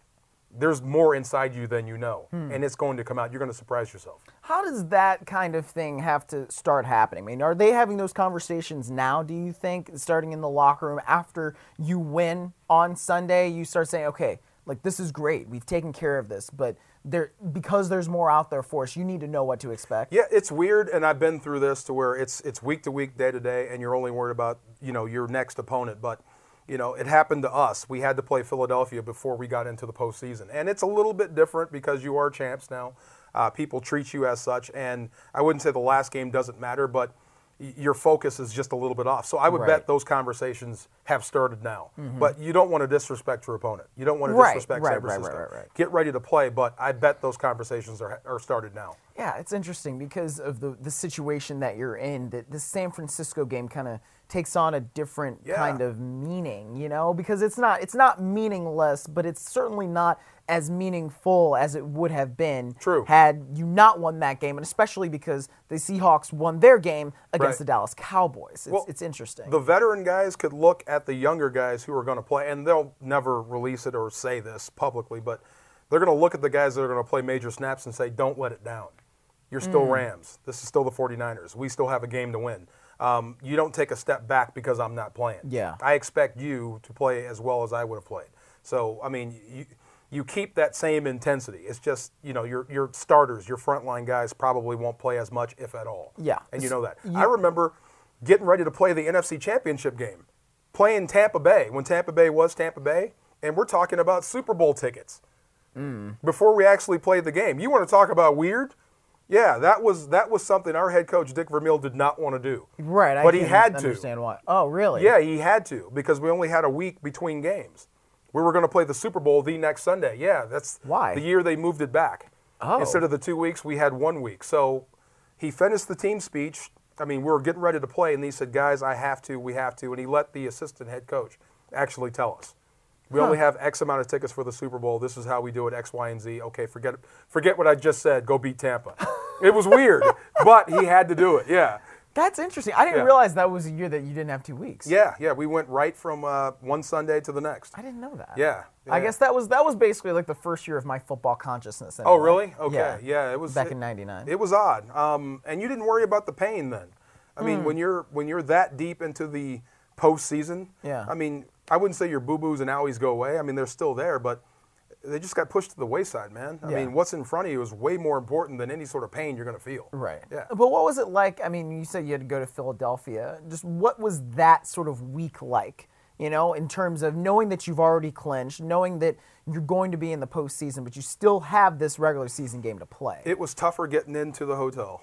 there's more inside you than you know, Hmm. and it's going to come out. You're going to surprise yourself. How does that kind of thing have to start happening? I mean, are they having those conversations now, do you think, starting in the locker room after you win on Sunday? You start saying, okay, like this is great. We've taken care of this, but there because there's more out there for us, you need to know what to expect. Yeah, it's weird, and I've been through this to where it's it's week to week, day to day, and you're only worried about you know your next opponent. But you know, it happened to us. We had to play Philadelphia before we got into the postseason, and it's a little bit different because you are champs now. Uh, people treat you as such, and I wouldn't say the last game doesn't matter, but your focus is just a little bit off. So I would Right. bet those conversations have started now. But you don't want to disrespect your opponent. You don't want to Mm-hmm. Right, disrespect right, San right, right, Francisco. right, right. Get ready to play, but I bet those conversations are, are started now. Yeah, it's interesting because of the the situation that you're in. That the San Francisco game kind of takes on a different Yeah. kind of meaning, you know, because it's not it's not meaningless, but it's certainly not as meaningful as it would have been True. had you not won that game, and especially because the Seahawks won their game against Right. the Dallas Cowboys. It's, Well, it's interesting. The veteran guys could look at the younger guys who are going to play, and they'll never release it or say this publicly, but they're going to look at the guys that are going to play major snaps and say, don't let it down. You're still Mm. Rams. This is still the 49ers. We still have a game to win. Um, you don't take a step back because I'm not playing. Yeah. I expect you to play as well as I would have played. So, I mean, you, you keep that same intensity. It's just, you know, your, your starters, your frontline guys probably won't play as much, if at all. Yeah. And you know that. I remember getting ready to play the NFC Championship game, playing Tampa Bay when Tampa Bay was Tampa Bay, and we're talking about Super Bowl tickets Mm. before we actually played the game. You want to talk about weird? Yeah, that was that was something our head coach Dick Vermeil did not want to do. right, I but he can had to. understand why. Oh, really? Yeah, he had to because we only had a week between games. We were going to play the Super Bowl the next Sunday. Yeah, that's Why? the year they moved it back. Oh. Instead of the two weeks, we had one week. So he finished the team speech. I mean, we were getting ready to play, and he said, "Guys, I have to. We have to." And he let the assistant head coach actually tell us. We only have X amount of tickets for the Super Bowl. This is how we do it. X, Y, and Z. Okay, forget forget what I just said. Go beat Tampa. (laughs) it was weird, but he had to do it. Yeah. That's interesting. I didn't Yeah. realize that was a year that you didn't have two weeks. Yeah, yeah, we went right from uh, one Sunday to the next. I didn't know that. Yeah, I guess that was that was basically like the first year of my football consciousness. Oh, really? Okay, yeah, it was back it- in '99. It was odd, um, and you didn't worry about the pain then. I mean, when you're when you're that deep into the postseason, Yeah. I mean, I wouldn't say your boo boos and owies go away. I mean, they're still there, but they just got pushed to the wayside, man. I Yeah. mean, what's in front of you is way more important than any sort of pain you're going to feel. Right. Yeah. But what was it like? I mean, you said you had to go to Philadelphia. Just what was that sort of week like? You know, in terms of knowing that you've already clinched, knowing that you're going to be in the postseason, but you still have this regular season game to play. It was tougher getting into the hotel.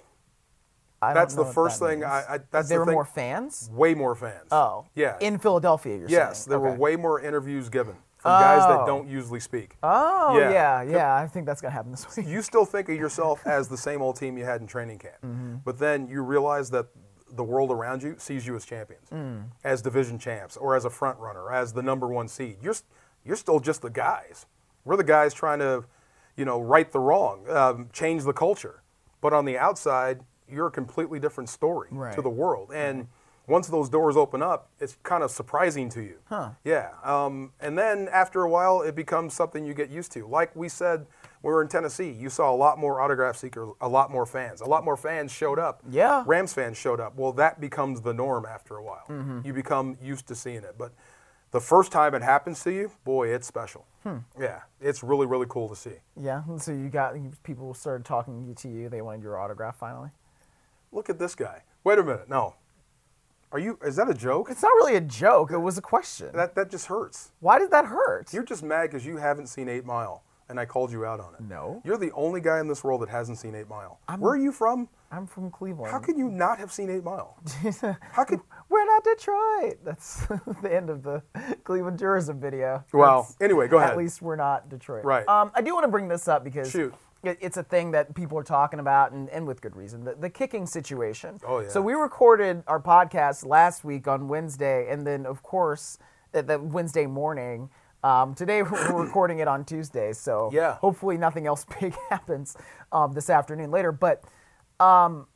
I that's the first that thing. I- I- that's there the were thing- more fans. Way more fans. Oh, yeah. In Philadelphia, you're yes, saying. there were way more interviews given from guys Oh. that don't usually speak. Oh Yeah. yeah, yeah. I think that's gonna happen this week. you still think of yourself (laughs) as the same old team you had in training camp, Mm-hmm. but then you realize that the world around you sees you as champions, Mm. as division champs, or as a front runner, as the number one seed. You're you're still just the guys. We're the guys trying to, you know, right the wrong, um, change the culture. But on the outside, you're a completely different story Right. to the world. And once those doors open up, it's kind of surprising to you. Huh. Yeah. Um, and then after a while, it becomes something you get used to. Like we said, when we were in Tennessee, you saw a lot more autograph seekers, a lot more fans. A lot more fans showed up. Yeah. Rams fans showed up. Well, that becomes the norm after a while. Mm-hmm. You become used to seeing it. But the first time it happens to you, boy, it's special. Hmm. Yeah. It's really, really cool to see. Yeah. So you got people started talking to you. They wanted your autograph finally. Look at this guy. Wait a minute. No. Are you, is that a joke? It's not really a joke. It was a question. That, that just hurts. Why did that hurt? You're just mad because you haven't seen Eight Mile, and I called you out on it. No. You're the only guy in this world that hasn't seen Eight Mile. Where are you from? I'm from Cleveland. How could you not have seen Eight Mile? (laughs) How could? We're not Detroit. That's (laughs) the end of the Cleveland tourism video. Well, That's- anyway, go ahead. At least we're not Detroit. Right. Um, I do want to bring this up because Shoot. It, it's a thing that people are talking about, and, and with good reason. The, the kicking situation. Oh, yeah. So we recorded our podcast last week on Wednesday, and then of course the, the Wednesday morning. Um, today (laughs) we're recording it on Tuesday, so Yeah. hopefully nothing else (laughs) big happens um, this afternoon later. But um,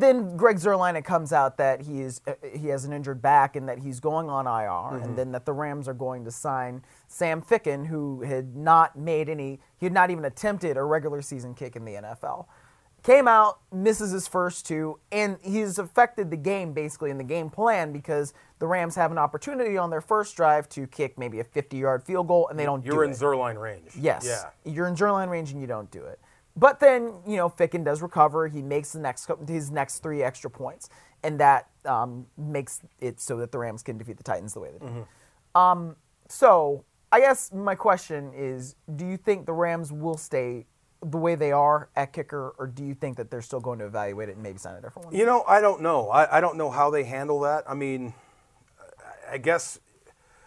then Greg Zuerlein it comes out that he is uh, he has an injured back and that he's going on IR, and then that the Rams are going to sign Sam Ficken, who had not made any, he had not even attempted a regular season kick in the NFL. came out, misses his first two, and he's affected the game basically in the game plan because the Rams have an opportunity on their first drive to kick maybe a 50 yard field goal, and they don't You're do in it. Zuerlein range. Yes. Yeah. You're in line range and you don't do it. But then, you know, Ficken does recover. He makes the next his next three extra points, and that um, makes it so that the Rams can defeat the Titans the way they did. Um, so I guess my question is: Do you think the Rams will stay the way they are at kicker, or do you think that they're still going to evaluate it and maybe sign a different one? You know, I don't know. I, I don't know how they handle that. I mean, I guess,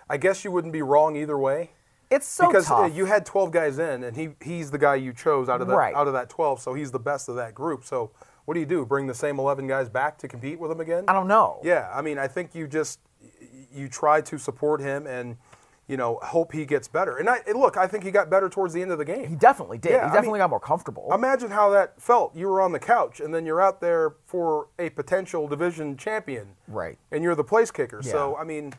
I guess you wouldn't be wrong either way. It's so because uh, tough. you had 12 guys in, and he he's the guy you chose out of that Right. out of that 12, so he's the best of that group. So what do you do? Bring the same 11 guys back to compete with him again? I don't know. Yeah, I mean, I think you just you try to support him and you know hope he gets better. And I and look, I think he got better towards the end of the game. He definitely did. Yeah, he I definitely mean- got more comfortable. Imagine how that felt. You were on the couch, and then you're out there for a potential division champion, Right. And you're the place kicker. So I mean,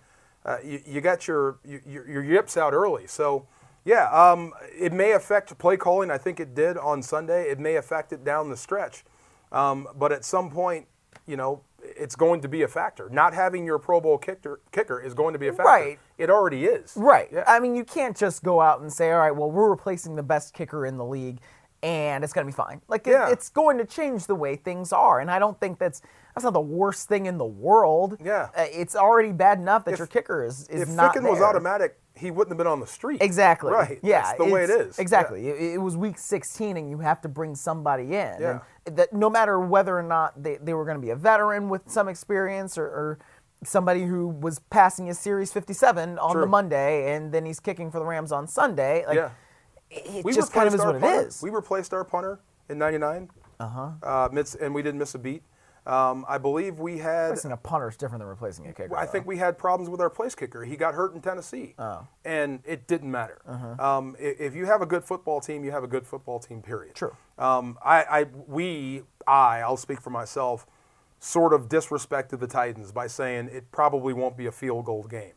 uh, you, you got your, your your yips out early. So yeah, um, it may affect play calling. I think it did on Sunday. It may affect it down the stretch, um, but at some point, you know. It's going to be a factor. Not having your Pro Bowl kicker, kicker is going to be a factor. Right. It already is. Right. Yeah. I mean, you can't just go out and say, all right, well, we're replacing the best kicker in the league and it's going to be fine. Like, it- it's going to change the way things are. And I don't think that's that's not the worst thing in the world. Yeah. Uh, It's already bad enough that If- your kicker is, is if not Ficken was automatic, he wouldn't have been on the street. Exactly. Right. Yeah. That's the way it's- is. Exactly. It, it was week 16, and you have to bring somebody in. Yeah. And that no matter whether or not they, they were going to be a veteran with some experience or, or somebody who was passing his Series 57 on True. the Monday, and then he's kicking for the Rams on Sunday. Like, Yeah. it We just kind of is what punter. is. We replaced our punter in '99. Uh-huh. Uh and we didn't miss a beat. Um, I believe we had. Replacing a punter is different than replacing a kicker. I though. think we had problems with our place kicker. He got hurt in Tennessee, Oh. and it didn't matter. Uh-huh. Um, if you have a good football team, you have a good football team. Period. True. Um, I, I, we, I, I'll speak for myself, sort of disrespected the Titans by saying it probably won't be a field goal game.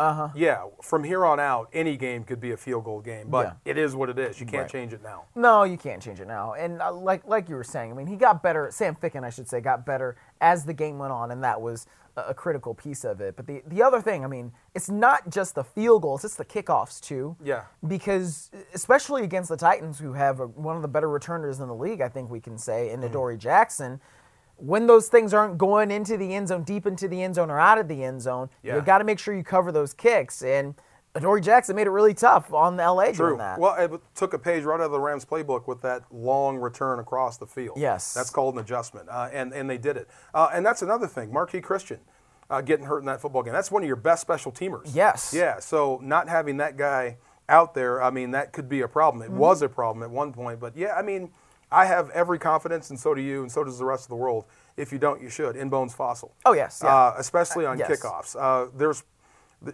Uh huh. Yeah, from here on out, any game could be a field goal game, but Uh-huh. Yeah. it is what it is. You can't Right. change it now. No, you can't change it now. And uh, like like you were saying, I mean, he got better. Sam Ficken, I should say, got better as the game went on, and that was a, a critical piece of it. But the the other thing, I mean, it's not just the field goals; it's the kickoffs too. Yeah. Because especially against the Titans, who have a, one of the better returners in the league, I think we can say, in Mm-hmm. Adoree Jackson. When those things aren't going into the end zone, deep into the end zone, or out of the end zone, Yeah. you got to make sure you cover those kicks. And Adoree Jackson made it really tough on the LA True. that. Well, it took a page right out of the Rams playbook with that long return across the field. Yes. That's called an adjustment, uh, and, and they did it. Uh, and that's another thing. Marqui Christian uh, getting hurt in that football game. That's one of your best special teamers. Yes. Yeah, so not having that guy out there, I mean, that could be a problem. Mm-hmm. It was a problem at one point. But yeah, I mean, I have every confidence, and so do you, and so does the rest of the world. If you don't, you should. In Bones Fassel. Oh, yes, yeah. Uh, especially on yes. kickoffs. Uh, there's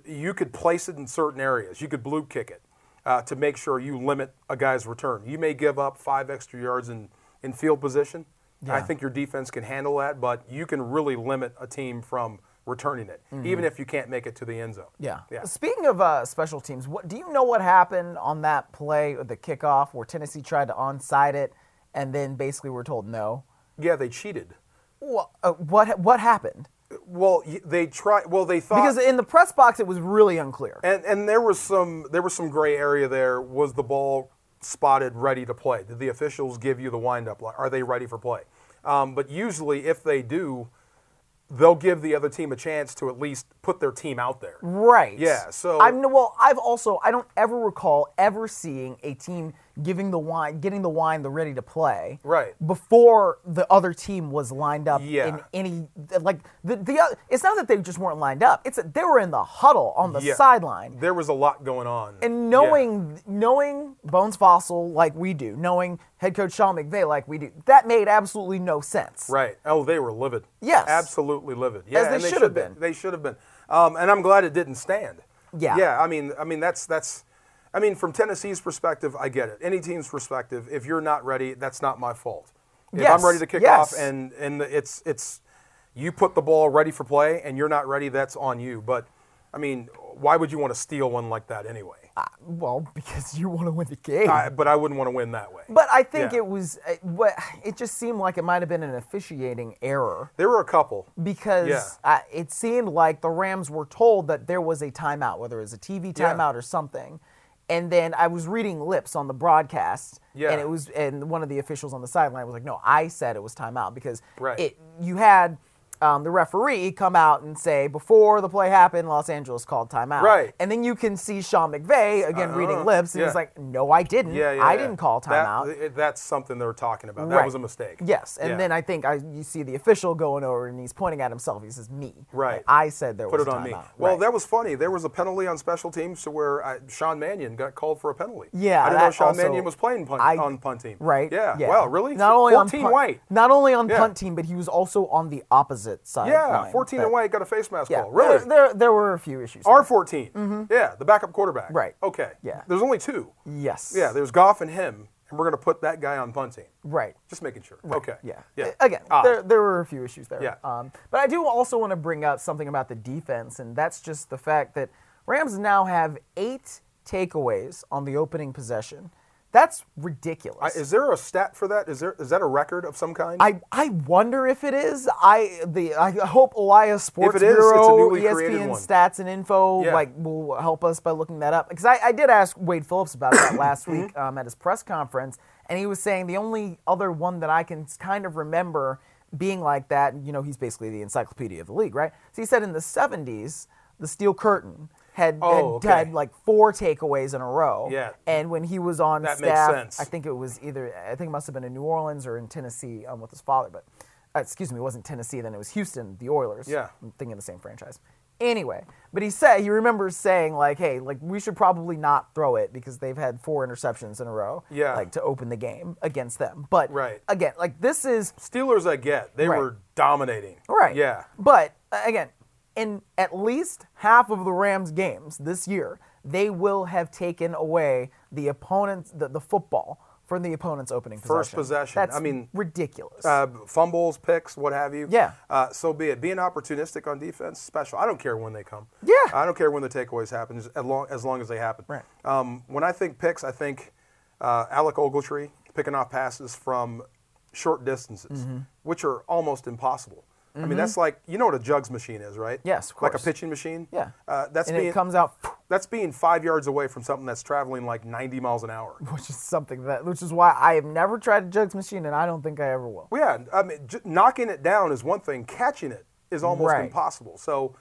you could place it in certain areas. You could blue kick it uh, to make sure you limit a guy's return. You may give up five extra yards in, in field position. I think your defense can handle that, but you can really limit a team from returning it, even if you can't make it to the end zone. Mm-hmm. Yeah. Yeah. Speaking of uh, special teams, what do you know what happened on that play, or the kickoff, where Tennessee tried to onside it, and then basically were told no? Yeah, they cheated. What uh, what what happened? Well, they tried. Well, they thought Because in the press box, it was really unclear. And and there was some there was some gray area there. Was the ball spotted ready to play? Did the officials give you the windup? Like, Are they ready for play? Um, but usually, if they do, they'll give the other team a chance to at least put their team out there. Right. Yeah, so- I'm well. I've also I don't ever recall ever seeing a team giving the wine, getting the wine, the ready to play. Right. Before the other team was lined up Yeah. in any like the the. oth- It's not that they just weren't lined up. It's that they were in the huddle on the Yeah. sideline. There was a lot going on. And Yeah. knowing knowing Bones Fassel like we do, knowing head coach Sean McVay like we do, that made absolutely no sense. Right. Oh, they were livid. Yes. Absolutely livid. Yeah, As they and should have been. They should have been. Um, and I'm glad it didn't stand. Yeah. Yeah. I mean, I mean that's that's. I mean, from Tennessee's perspective, I get it. Any team's perspective, if you're not ready, that's not my fault. If Yes, I'm ready to kick yes. off and and it's it's you put the ball ready for play and you're not ready, that's on you. But I mean, why would you want to steal one like that anyway? Well, (laughs) because you want to win the game. I, but I wouldn't want to win that way. but I think Yeah. it was uh, what it just seemed like it might have been an officiating error There were a couple. because Yeah. uh, it seemed like the Rams were told that there was a timeout, whether it was a TV Yeah. timeout or something. And then I was reading lips on the broadcast, Yeah. and it was, and one of the officials on the sideline was like, "No, I said it was timeout because Right. it you had." Um, the referee come out and say before the play happened, Los Angeles called timeout. Right. And then you can see Sean McVay again reading Uh-huh. lips, and Yeah. he's like, "No, I didn't. Yeah, yeah. I didn't call timeout." th- that's something they were talking about. That Right. was a mistake. Yes, and then I think I you see the official going over and he's pointing at himself. He says, "Me." Right. I said there put was Put it a on me. Well, Right. that was funny. There was a penalty on special teams to where uh, Sean Mannion got called for a penalty. Yeah, I didn't know Sean also- Mannion was playing punt, I- on punt team. Right. Yeah. Wow. Really? Not only on 14 punt, white. Not only on punt team, but he was also on the opposite side. Yeah. line. 14 That- and white got a face mask Yeah. call. Really? There, there, there were a few issues. R 14. Yeah. The backup quarterback. Right. Okay. Yeah. There's only two. yes. Yeah. There's Goff and him, and we're going to put that guy on punt team. Right. Just making sure. Okay. Yeah. Yeah. Again, Odd. there, there were a few issues there. Yeah. Um, but I do also want to bring up something about the defense, and that's just the fact that Rams now have eight takeaways on the opening possession. That's ridiculous. I- Is there a stat for that? Is there is that a record of some kind? I, I wonder if it is. I the I hope Elias Sports is, Bureau, ESPN stats and info Yeah. like will help us by looking that up because I, I did ask Wade Phillips about that (coughs) last Mm-hmm. week um, at his press conference and he was saying the only other one that I can kind of remember being like that. You know, he's basically the encyclopedia of the league, right? So he said in the '70s, the Steel Curtain had, Oh, had, okay. had like four takeaways in a row. Yeah. And when he was on That staff. I think it was either I think it must have been in New Orleans or in Tennessee um, with his father, but uh, excuse me, it wasn't Tennessee. Then it was Houston, the Oilers. Yeah. I'm thinking of the same franchise. Anyway, but he said he remembers saying like, "Hey, like we should probably not throw it because they've had four interceptions in a row, Yeah. like to open the game against them." But Right. again, like this is Steelers, I get. They Right. were dominating. Right. Yeah. But uh, again, in at least half of the Rams games this year, they will have taken away the opponent's the, the football from the opponent's opening First possession. possession. That's I mean, ridiculous. Uh, fumbles, picks, what have you. Yeah. Uh, so be it. Being opportunistic on defense, special. I don't care when they come. Yeah. I don't care when the takeaways happen, as long as, long as they happen. Right. Um, when I think picks, I think uh, Alec Ogletree picking off passes from short distances, Mm-hmm. which are almost impossible. I mean, that's like you know what a jugs machine is, right? Yes, of Like a pitching machine. yeah. Uh, that's and being it comes out, that's being five yards away from something that's traveling like 90 miles an hour. (laughs) which is something that, which is why I have never tried a jugs machine, and I don't think I ever will. Well, yeah, I mean, j- knocking it down is one thing. Catching it is almost Right. impossible. So,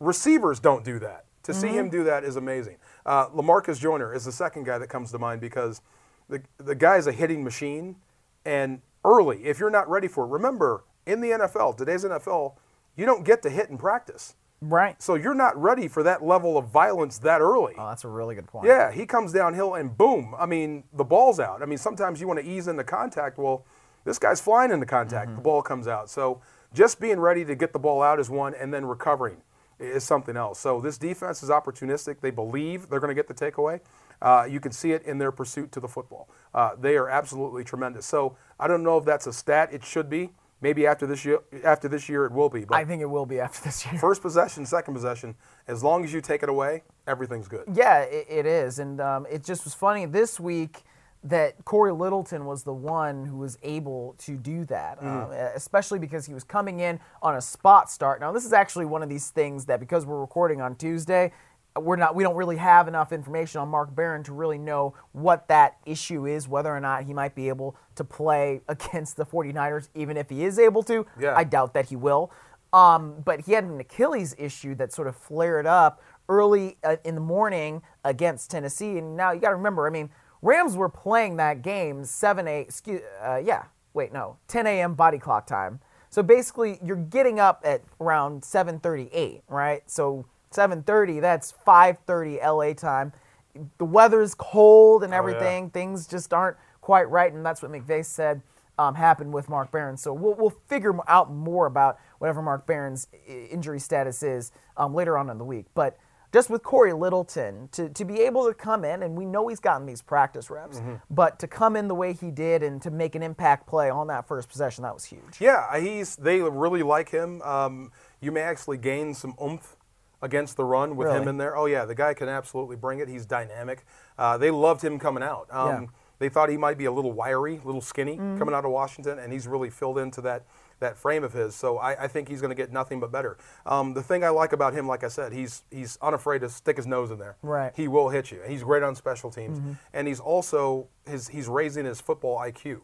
receivers don't do that. To see Mm-hmm. him do that is amazing. Uh, Lamarcus Joyner is the second guy that comes to mind because the the guy is a hitting machine, and early, if you're not ready for it, remember in the NFL, today's NFL, you don't get to hit in practice. Right. So you're not ready for that level of violence that early. Oh, that's a really good point. Yeah, he comes downhill and boom. I mean, the ball's out. I mean, sometimes you want to ease into contact. Well, this guy's flying into contact. The ball comes out. So just being ready to get the ball out is one, and then recovering is something else. So this defense is opportunistic. They believe they're going to get the takeaway. Uh, you can see it in their pursuit to the football. Uh, they are absolutely tremendous. So I don't know if that's a stat. It should be. Maybe after this year, after this year, it will be. But I think it will be after this year. first possession, second possession, as long as you take it away, everything's good. Yeah, it, it is, and um, it just was funny this week that Cory Littleton was the one who was able to do that, um, especially because he was coming in on a spot start. Now, this is actually one of these things that because we're recording on Tuesday, we're not we don't really have enough information on Mark Barron to really know what that issue is, whether or not he might be able to play (laughs) against the 49ers, even if he is able to. Yeah. I doubt that he will. Um, but he had an Achilles issue that sort of flared up early uh, in the morning against Tennessee. And now you got to remember, I mean, Rams were playing that game 7 8, excuse, uh, yeah, wait, no, 10 a.m. body clock time. So basically, you're getting up at around 7:38, right? So 7:30, that's 5:30 LA time. The weather's cold and Oh, yeah. everything. Things just aren't quite right, and that's what McVay said um, happened with Mark Barron. So we'll, we'll figure out more about whatever Mark Barron's injury status is um, later on in the week. But just with Cory Littleton, to, to be able to come in, and we know he's gotten these practice reps, Mm-hmm. but to come in the way he did and to make an impact play on that first possession, that was huge. Yeah, he's they really like him. Um, you may actually gain some oomph against the run with him in there. Oh yeah, the guy can absolutely bring it. He's dynamic. Uh, they loved him coming out. Um, Yeah. They thought he might be a little wiry, a little skinny Mm-hmm. coming out of Washington, and he's really filled into that that frame of his. So I, I think he's going to get nothing but better. Um, the thing I like about him, like I said, he's he's unafraid to stick his nose in there. Right. He will hit you. He's great on special teams, Mm-hmm. and he's also his he's raising his football IQ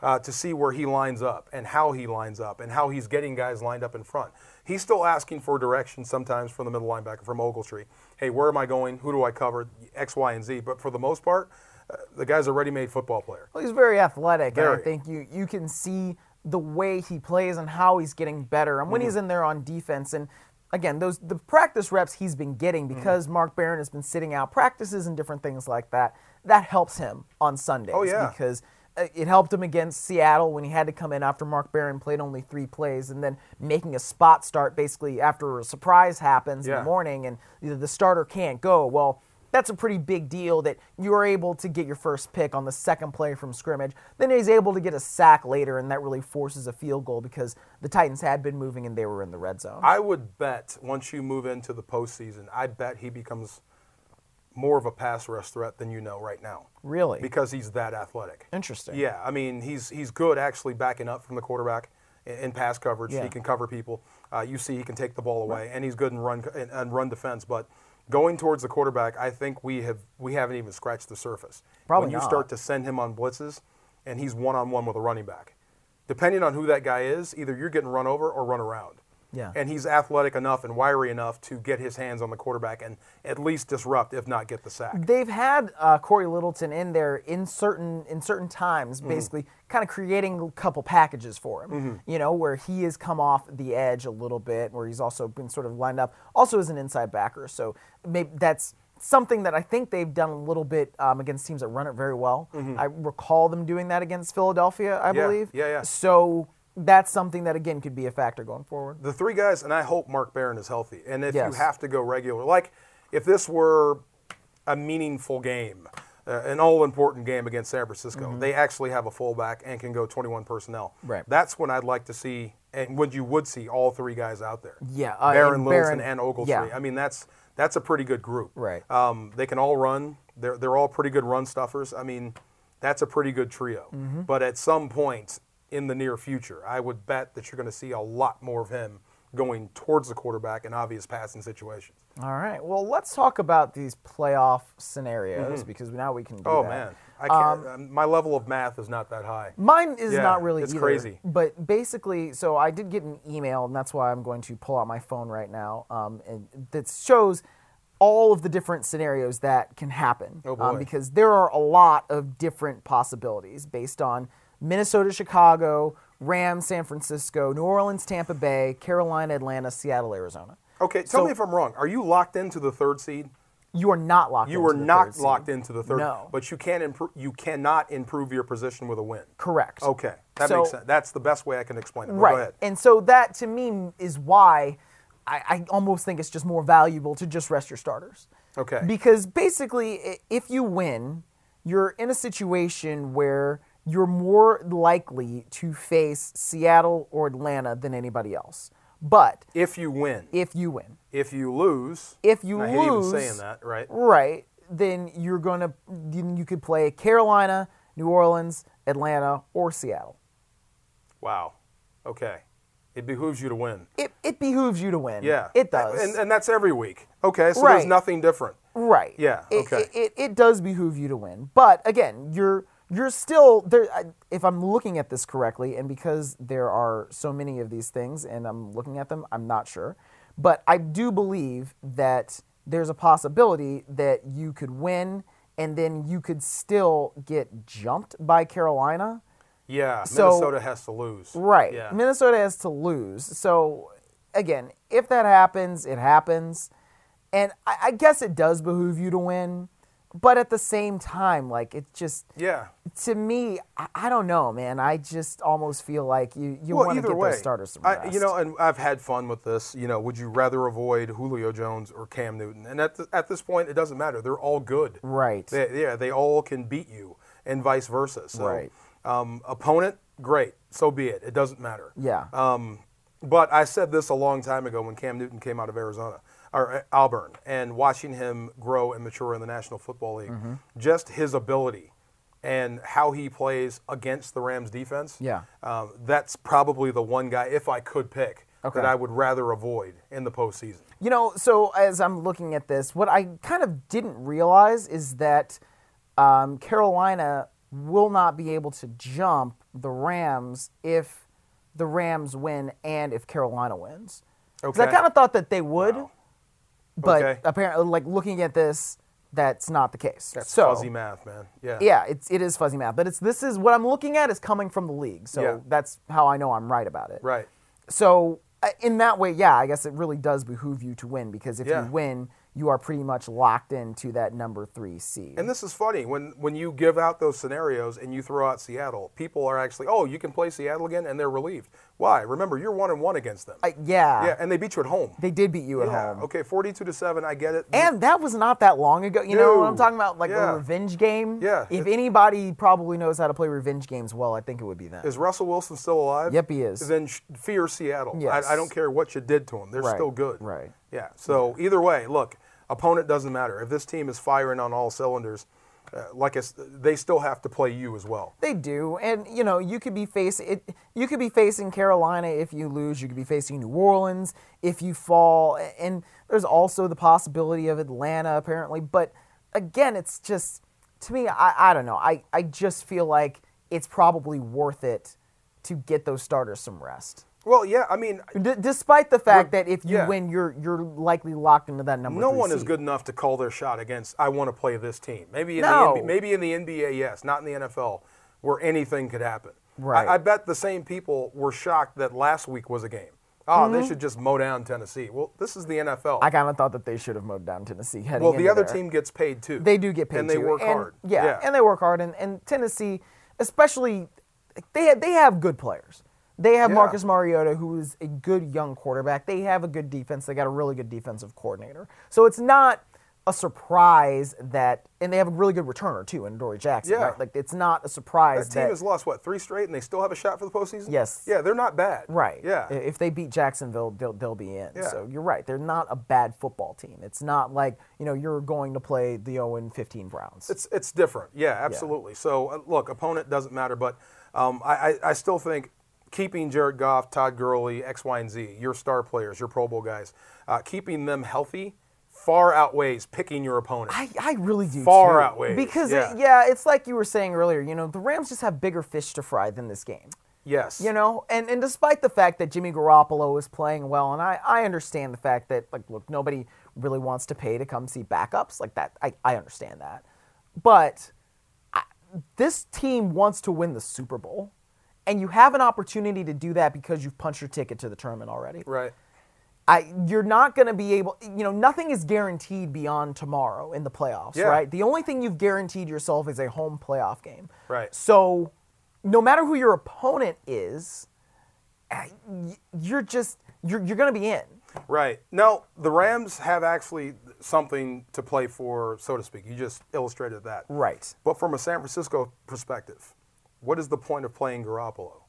uh, to see where he lines up and how he lines up and how he's getting guys lined up in front. He's still asking for direction sometimes from the middle linebacker from Ogletree. Hey, where am I going? Who do I cover? X, Y, and Z. But for the most part, uh, the guy's a ready-made football player. Well, he's very athletic, and I Very. think you you can see the way he plays and how he's getting better, and when he's Mm-hmm. in there on defense. And again, those the practice reps he's been getting Mm-hmm. because Mark Barron has been sitting out practices and different things like that. That helps him on Sundays. Oh, yeah. because. It helped him against Seattle when he had to come in after Mark Barron played only three plays, and then making a spot start basically after a surprise happens in the morning, and the the starter can't go. Well, that's a pretty big deal that you're able to get your first pick on the second play from scrimmage. Then he's able to get a sack later, and that really forces a field goal because the Titans had been moving and they were in the red zone. I would bet once you move into the postseason, I bet he becomes more of a pass rush threat than you know right now. Really? Because he's that athletic. Interesting. Yeah, I mean he's he's good actually backing up from the quarterback in, in pass coverage. Yeah. He can cover people. Uh, you see he can take the ball away, and he's good in run in, in run defense. But going towards the quarterback, I think we have we haven't even scratched the surface. Probably when you not. start to send him on blitzes, and he's one on one with a running back. Depending on who that guy is, either you're getting run over or run around. Yeah. And he's athletic enough and wiry enough to get his hands on the quarterback and at least disrupt, if not get the sack. They've had uh, Cory Littleton in there in certain in certain times, Mm-hmm. basically kind of creating a couple packages for him. Mm-hmm. You know, where he has come off the edge a little bit, where he's also been sort of lined up, also as an inside backer. So maybe that's something that I think they've done a little bit um, against teams that run it very well. I recall them doing that against Philadelphia, I Mm-hmm. Yeah, believe. yeah, yeah. So that's something that again could be a factor going forward. the three guys, and I hope Mark Barron is healthy. And if you have to go regular, like if this were a meaningful game, uh, an all-important game against San Francisco, they actually have a fullback and can go 21 personnel. Mm-hmm. Right. That's when I'd like to see, and when you would see all three guys out there. Yeah, uh, Barron, and Littleton, Barron- and Ogletree. yeah. I mean, that's that's a pretty good group. Right. Um, they can all run. They're they're all pretty good run stuffers. I mean, that's a pretty good trio. Mm-hmm. But at some point in the near future, I would bet that you're going to see a lot more of him going towards the quarterback in obvious passing situations. All right. Well, let's talk about these playoff scenarios because now we can do Oh that. man, I can't. um, my level of math is not that high. Mine is Yeah, not really it's either, crazy. But basically, so I did get an email, and that's why I'm going to pull out my phone right now, um, and that shows all of the different scenarios that can happen. Oh, Um, boy. because there are a lot of different possibilities based on Minnesota, Chicago, Rams, San Francisco, New Orleans, Tampa Bay, Carolina, Atlanta, Seattle, Arizona. Okay, tell So- me if I'm wrong. Are you locked into the third seed? You are not locked. You into are the not third seed. locked into the third. No. But you can improve. You cannot improve your position with a win. Correct. Okay, that So- makes sense. That's the best way I can explain it. Well, right. Go ahead. And so that to me is why I, I almost think it's just more valuable to just rest your starters. Okay. Because basically, if you win, you're in a situation where you're more likely to face Seattle or Atlanta than anybody else. But If you win, if you win, if you lose, if you I hate even lose, saying that, right? right, then you're gonna then you could play Carolina, New Orleans, Atlanta, or Seattle. Wow. Okay. It behooves you to win. It, it behooves you to win. Yeah. it does. And, and that's every week. Okay, so Right. there's nothing different. Right. Yeah, It- okay. It, it, it does behoove you to win, but again, you're you're still there. If I'm looking at this correctly, and because there are so many of these things, and I'm looking at them, I'm not sure, but I do believe that there's a possibility that you could win, and then you could still get jumped by Carolina. Yeah, So- Minnesota has to lose. Right. Yeah. Minnesota has to lose. So, again, if that happens, it happens. And I, I guess it does behoove you to win. But at the same time, like, it just, yeah. to me, I, I don't know, man. I just almost feel like you, you Well, want to get way, those starters some I, you know, and I've had fun with this. You know, would you rather avoid Julio Jones or Cam Newton? And at, the, at this point, it doesn't matter. They're all good. Right. They, yeah, they all can beat you, and vice versa. So, Right. um, opponent, great. So be it. It doesn't matter. Yeah. Um, but I said this a long time ago when Cam Newton came out of Arizona. Or uh, Auburn and watching him grow and mature in the National Football League, Mm-hmm. just his ability and how he plays against the Rams defense. Yeah. um, that's probably the one guy, if I could pick, Okay. that I would rather avoid in the postseason. You know, so as I'm looking at this, what I kind of didn't realize is that um, Carolina will not be able to jump the Rams if the Rams win and if Carolina wins. 'Cause I Okay. kind of thought that they would, Wow. But Okay. apparently, like looking at this, that's not the case. That's so, fuzzy math, man. Yeah. Yeah, it's it is fuzzy math, but it's this is what I'm looking at is coming from the league, so Yeah. that's how I know I'm right about it. Right. So uh, in that way, yeah, I guess it really does behoove you to win because if Yeah. you win, you are pretty much locked into that number three seed. And this is funny when when you give out those scenarios and you throw out Seattle, people are actually, oh, you can play Seattle again, and they're relieved. Why? Remember, you're one and one against them. I- yeah, yeah, and they beat you at home. they did beat you at yeah. home. Okay, forty-two to seven. I get it. And that was not that long ago. You know what I'm talking about? Like Yeah. a revenge game. Yeah. If It- anybody probably knows how to play revenge games well, I think it would be them. is Russell Wilson still alive? Yep, he is. Then sh- fear Seattle. Yes. I, I don't care what you did to them; they're Right, still good. right. Yeah. So either way, look, opponent doesn't matter. If this team is firing on all cylinders, uh, like I they still have to play you as well. They do, and you know you could be facing it. You could be facing Carolina if you lose. You could be facing New Orleans if you fall, and there's also the possibility of Atlanta apparently. But again, it's just to me, I, I don't know. I, I just feel like it's probably worth it to get those starters some rest. Well, yeah. I mean, D- despite the fact that if you yeah. win, you're you're likely locked into that number. No one is good enough to call their shot against. I want to play this team. Maybe in No. the NBA, maybe in the NBA, yes, not in the NFL, where anything could happen. Right. I, I bet the same people were shocked that last week was a game. Oh, Mm-hmm. they should just mow down Tennessee. Well, this is the NFL. I kind of thought that they should have mowed down Tennessee. Heading well, the other there. team gets paid too. They do get paid and they too. work And- hard. Yeah, and they work hard. And, and Tennessee, especially, they have, they have good players. They have Yeah. Marcus Mariota, who is a good young quarterback. They have a good defense. They got a really good defensive coordinator. So it's not a surprise that, and they have a really good returner too, in Dory Jackson. Yeah. Right? Like it's not a surprise that team that has lost what three straight, and they still have a shot for the postseason. Yes. Yeah, they're not bad. Right. Yeah. If they beat Jacksonville, they'll, they'll be in. Yeah. So you're right. They're not a bad football team. It's not like, you know, you're going to play the 0 15 Browns. It's it's different. Yeah, absolutely. So uh, look, opponent doesn't matter, but um, I, I I still think keeping Jared Goff, Todd Gurley, X, Y, and Z, your star players, your Pro Bowl guys, uh, keeping them healthy far outweighs picking your opponent. I, I really do Far too. outweighs, because yeah. It, yeah, it's like you were saying earlier. You know, the Rams just have bigger fish to fry than this game. yes. You know, and and despite the fact that Jimmy Garoppolo is playing well, and I I understand the fact that like look nobody really wants to pay to come see backups like that. I I understand that, but I, this team wants to win the Super Bowl, and you have an opportunity to do that because you've punched your ticket to the tournament already. Right. I, you're not going to be able, you know, nothing is guaranteed beyond tomorrow in the playoffs, Yeah. right? The only thing you've guaranteed yourself is a home playoff game. Right. So, no matter who your opponent is, uh, you're just, you're, you're going to be in. Right. Now, the Rams have actually something to play for, so to speak. You just illustrated that. Right. But from a San Francisco perspective, what is the point of playing Garoppolo?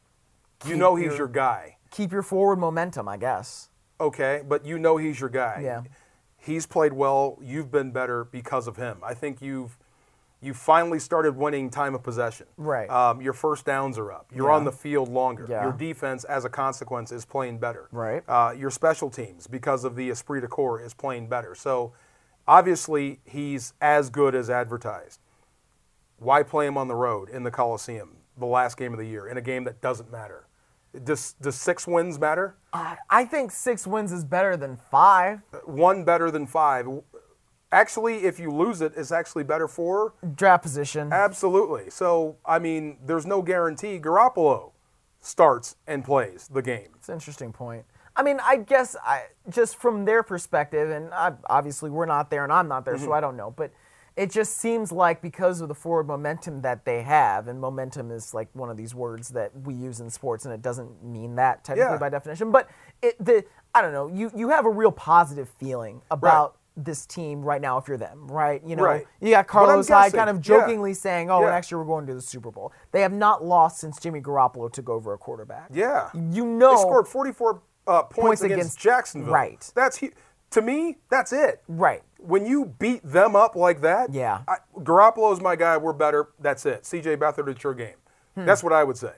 You Keep know he's your- your guy. Keep your forward momentum, I guess. Okay, but you know he's your guy. Yeah. He's played well. You've been better because of him. I think you've you finally started winning time of possession. Right. Um, your first downs are up. You're Yeah. on the field longer. Yeah. Your defense, as a consequence, is playing better. Right. Uh, your special teams, because of the esprit de corps, is playing better. So, obviously, he's as good as advertised. Why play him on the road in the Coliseum, the last game of the year, in a game that doesn't matter? Does, does six wins matter? I, I think six wins is better than five. one better than five. Actually, if you lose it, it's actually better for. Draft position. Absolutely. So, I mean, there's no guarantee Garoppolo starts and plays the game. It's an interesting point. I mean, I guess I just from their perspective, and I, obviously we're not there, and I'm not there, Mm-hmm. so I don't know. But it just seems like because of the forward momentum that they have, and momentum is like one of these words that we use in sports, and it doesn't mean that technically Yeah. by definition. But it, the I don't know, you you have a real positive feeling about. This team right now, if you're them, right? You know, Right. you got Carlos Hyde kind of yeah. jokingly saying, "Oh, Yeah. next year we're going to the Super Bowl." They have not lost since Jimmy Garoppolo took over a quarterback. Yeah. you know, They scored 44 uh, points, Points against, against- Jacksonville. right. That's To me, that's it. Right. When you beat them up like that, Yeah. I, Garoppolo's my guy. We're better. That's it. C.J. Beathard, it's your game. Hmm. That's what I would say.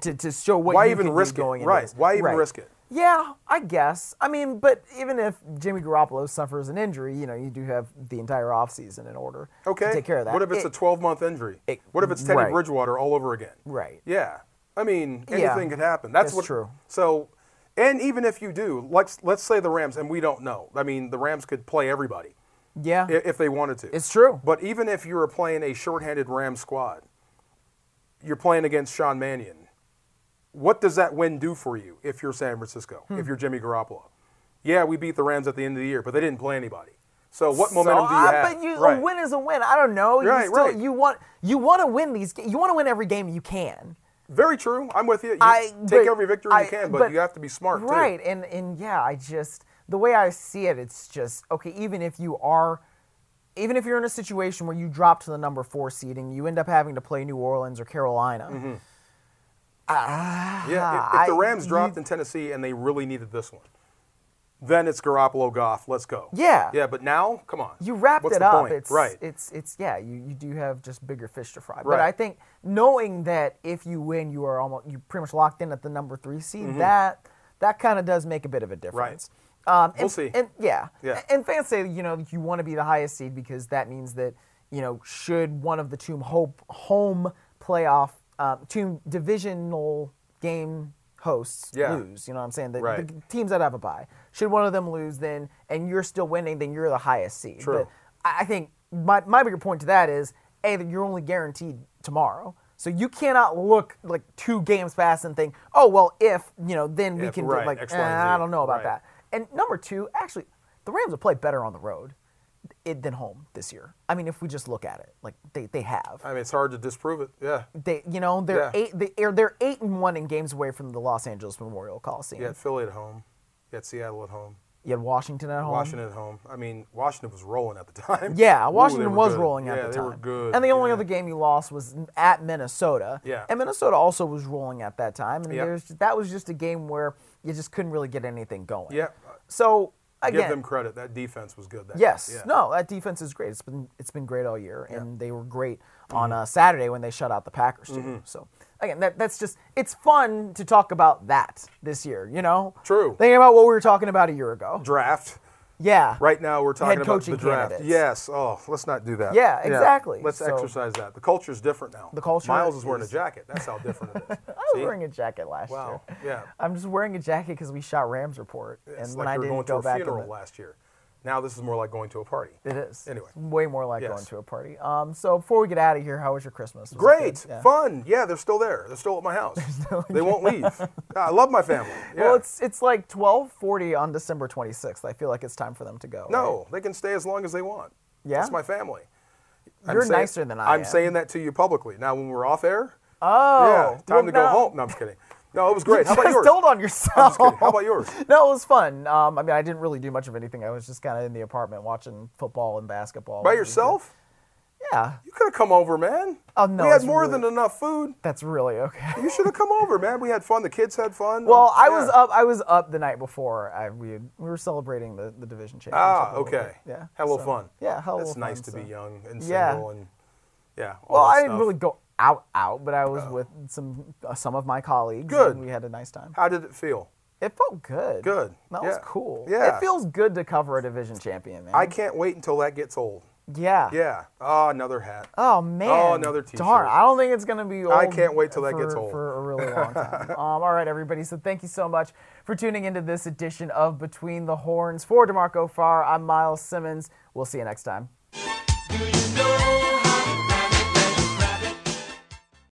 To, to show what Why even risk it? Right. this. Why even Right. risk it? Yeah, I guess. I mean, but even if Jimmy Garoppolo suffers an injury, you know, you do have the entire offseason in order Okay. to take care of that. What if it's It- a 12 month injury? it- what if it's Teddy right. Bridgewater all over again? Right. Yeah. I mean, Yeah. anything could happen. That's, That's what, true. So, and even if you do, let's let's say the Rams, and we don't know. I mean, the Rams could play everybody Yeah. if they wanted to. It's true. But even if you were playing a shorthanded Rams squad, you're playing against Sean Mannion. What does that win do for you if you're San Francisco? Hmm. If you're Jimmy Garoppolo? Yeah, we beat the Rams at the end of the year, but they didn't play anybody. So what momentum So, do you uh, have? But you, right. a win is a win. I don't know. You Right, still, right. You want you want to win these. You want to win every game you can. Very true. I'm with you. You I- take but every victory I- you can, but, but- you have to be smart Right. And and yeah, I just the way I see it, it's just okay. Even if you are, even if you're in a situation where you drop to the number four seeding, you end up having to play New Orleans or Carolina. too. Yeah. If, if the I- Rams you- dropped in Tennessee and they really needed this one, then it's Garoppolo Goff. Let's go. Yeah. Yeah. But now, come on. you wrapped What's it the up. point? It's right. It's it's yeah. You you do have just bigger fish to fry. But I think knowing that if you win, you are almost you pretty much locked in at the number three seed. Mm-hmm. That that kind of does make a bit of a difference. Um, and, We'll see. And yeah, Yeah. And fans say you know you want to be the highest seed because that means that you know should one of the two home home playoff um, two divisional game hosts Yeah. lose. You know what I'm saying? The, Right. the teams that have a bye. Should one of them lose, then and you're still winning, then you're the highest seed. True. But I think my, my bigger point to that is a that you're only guaranteed tomorrow. So you cannot look like two games past and think, oh well, if you know, then we can right, do like eh, Y, and Z. I don't know about Right. that. And number two, actually, the Rams have played better on the road it, than home this year. I mean, if we just look at it, like they, they have. I mean, it's hard to disprove it. Yeah. They you know they're Yeah. eight they, are they're eight and one in games away from the Los Angeles Memorial Coliseum. You had Philly at home. You had Seattle at home. You had Washington at home. Washington at home. I mean, Washington was rolling at the time. Yeah, (laughs) Washington they were was good. rolling at yeah, the they time. were good. And the only yeah. other game you lost was at Minnesota. Yeah. And Minnesota also was rolling at that time. And Yep. there's that was just a game where you just couldn't really get anything going. Yeah. So again, Give them credit. That defense was good. That yes, Yeah. no, that defense is great. It's been it's been great all year, and they were great Mm-hmm. on uh, Saturday when they shut out the Packers too. So again, that that's just it's fun to talk about that this year. You know, True. Thinking about what we were talking about a year ago. Draft. Yeah. Right now, we're talking about the draft. candidates. Yes. Oh, let's not do that. Yeah, exactly. Let's So- exercise that. The culture is different now. The culture Myles is wearing is- a jacket. That's how different it is. (laughs) I was See? wearing a jacket last year. Wow. year. Yeah. I'm just wearing a jacket because we shot Rams report, It's and like when I didn't go back. funeral the- last year. Now this is more like going to a party. It is. Anyway. It's way more like Yes. going to a party. Um, so before we get out of here, how was your Christmas? Was Great. Yeah. fun. Yeah, they're still there. They're still at my house. (laughs) they won't leave. I love my family. (laughs) Yeah. Well, it's it's like 12:40 on December 26th. I feel like it's time for them to go. right? no, they can stay as long as they want. Yeah? It's my family. I'm You're saying- nicer than I I'm am. saying that to you publicly. Now, when we're off air, Oh, yeah, time well, to go no. home. No, I'm just kidding. (laughs) No, it was great. How about yours? told on yourself. How about yours? (laughs) No, it was fun. Um, I mean, I didn't really do much of anything. I was just kind of in the apartment watching football and basketball. By It was good. yourself? Yeah, You could have come over, man. Oh, no, We had more really- than enough food. that's really okay. You should have come over, man. We had fun. The kids had fun. Well, I was up. I was up the night before. I, we had, we were celebrating the, the division championship. Ah, okay. Yeah, a so- fun. Yeah, a That's nice to so. be young and Yeah. single and yeah. all Well, I didn't really go out out, but I was with some uh, some of my colleagues. Good. And we had a nice time. How did it feel? It felt good. Good. That was cool. Yeah. It feels good to cover a division champion, man. I can't wait until that gets old. yeah. Yeah. Oh, another hat. Oh man! Oh, another t-shirt. Darn, I don't think it's gonna be. Old I can't wait till that for, gets old. for a really (laughs) long time. um, all right, everybody. So thank you so much for tuning into this edition of Between the Horns. For D'Marco Farr, I'm Myles Simmons. We'll see you next time. Do you know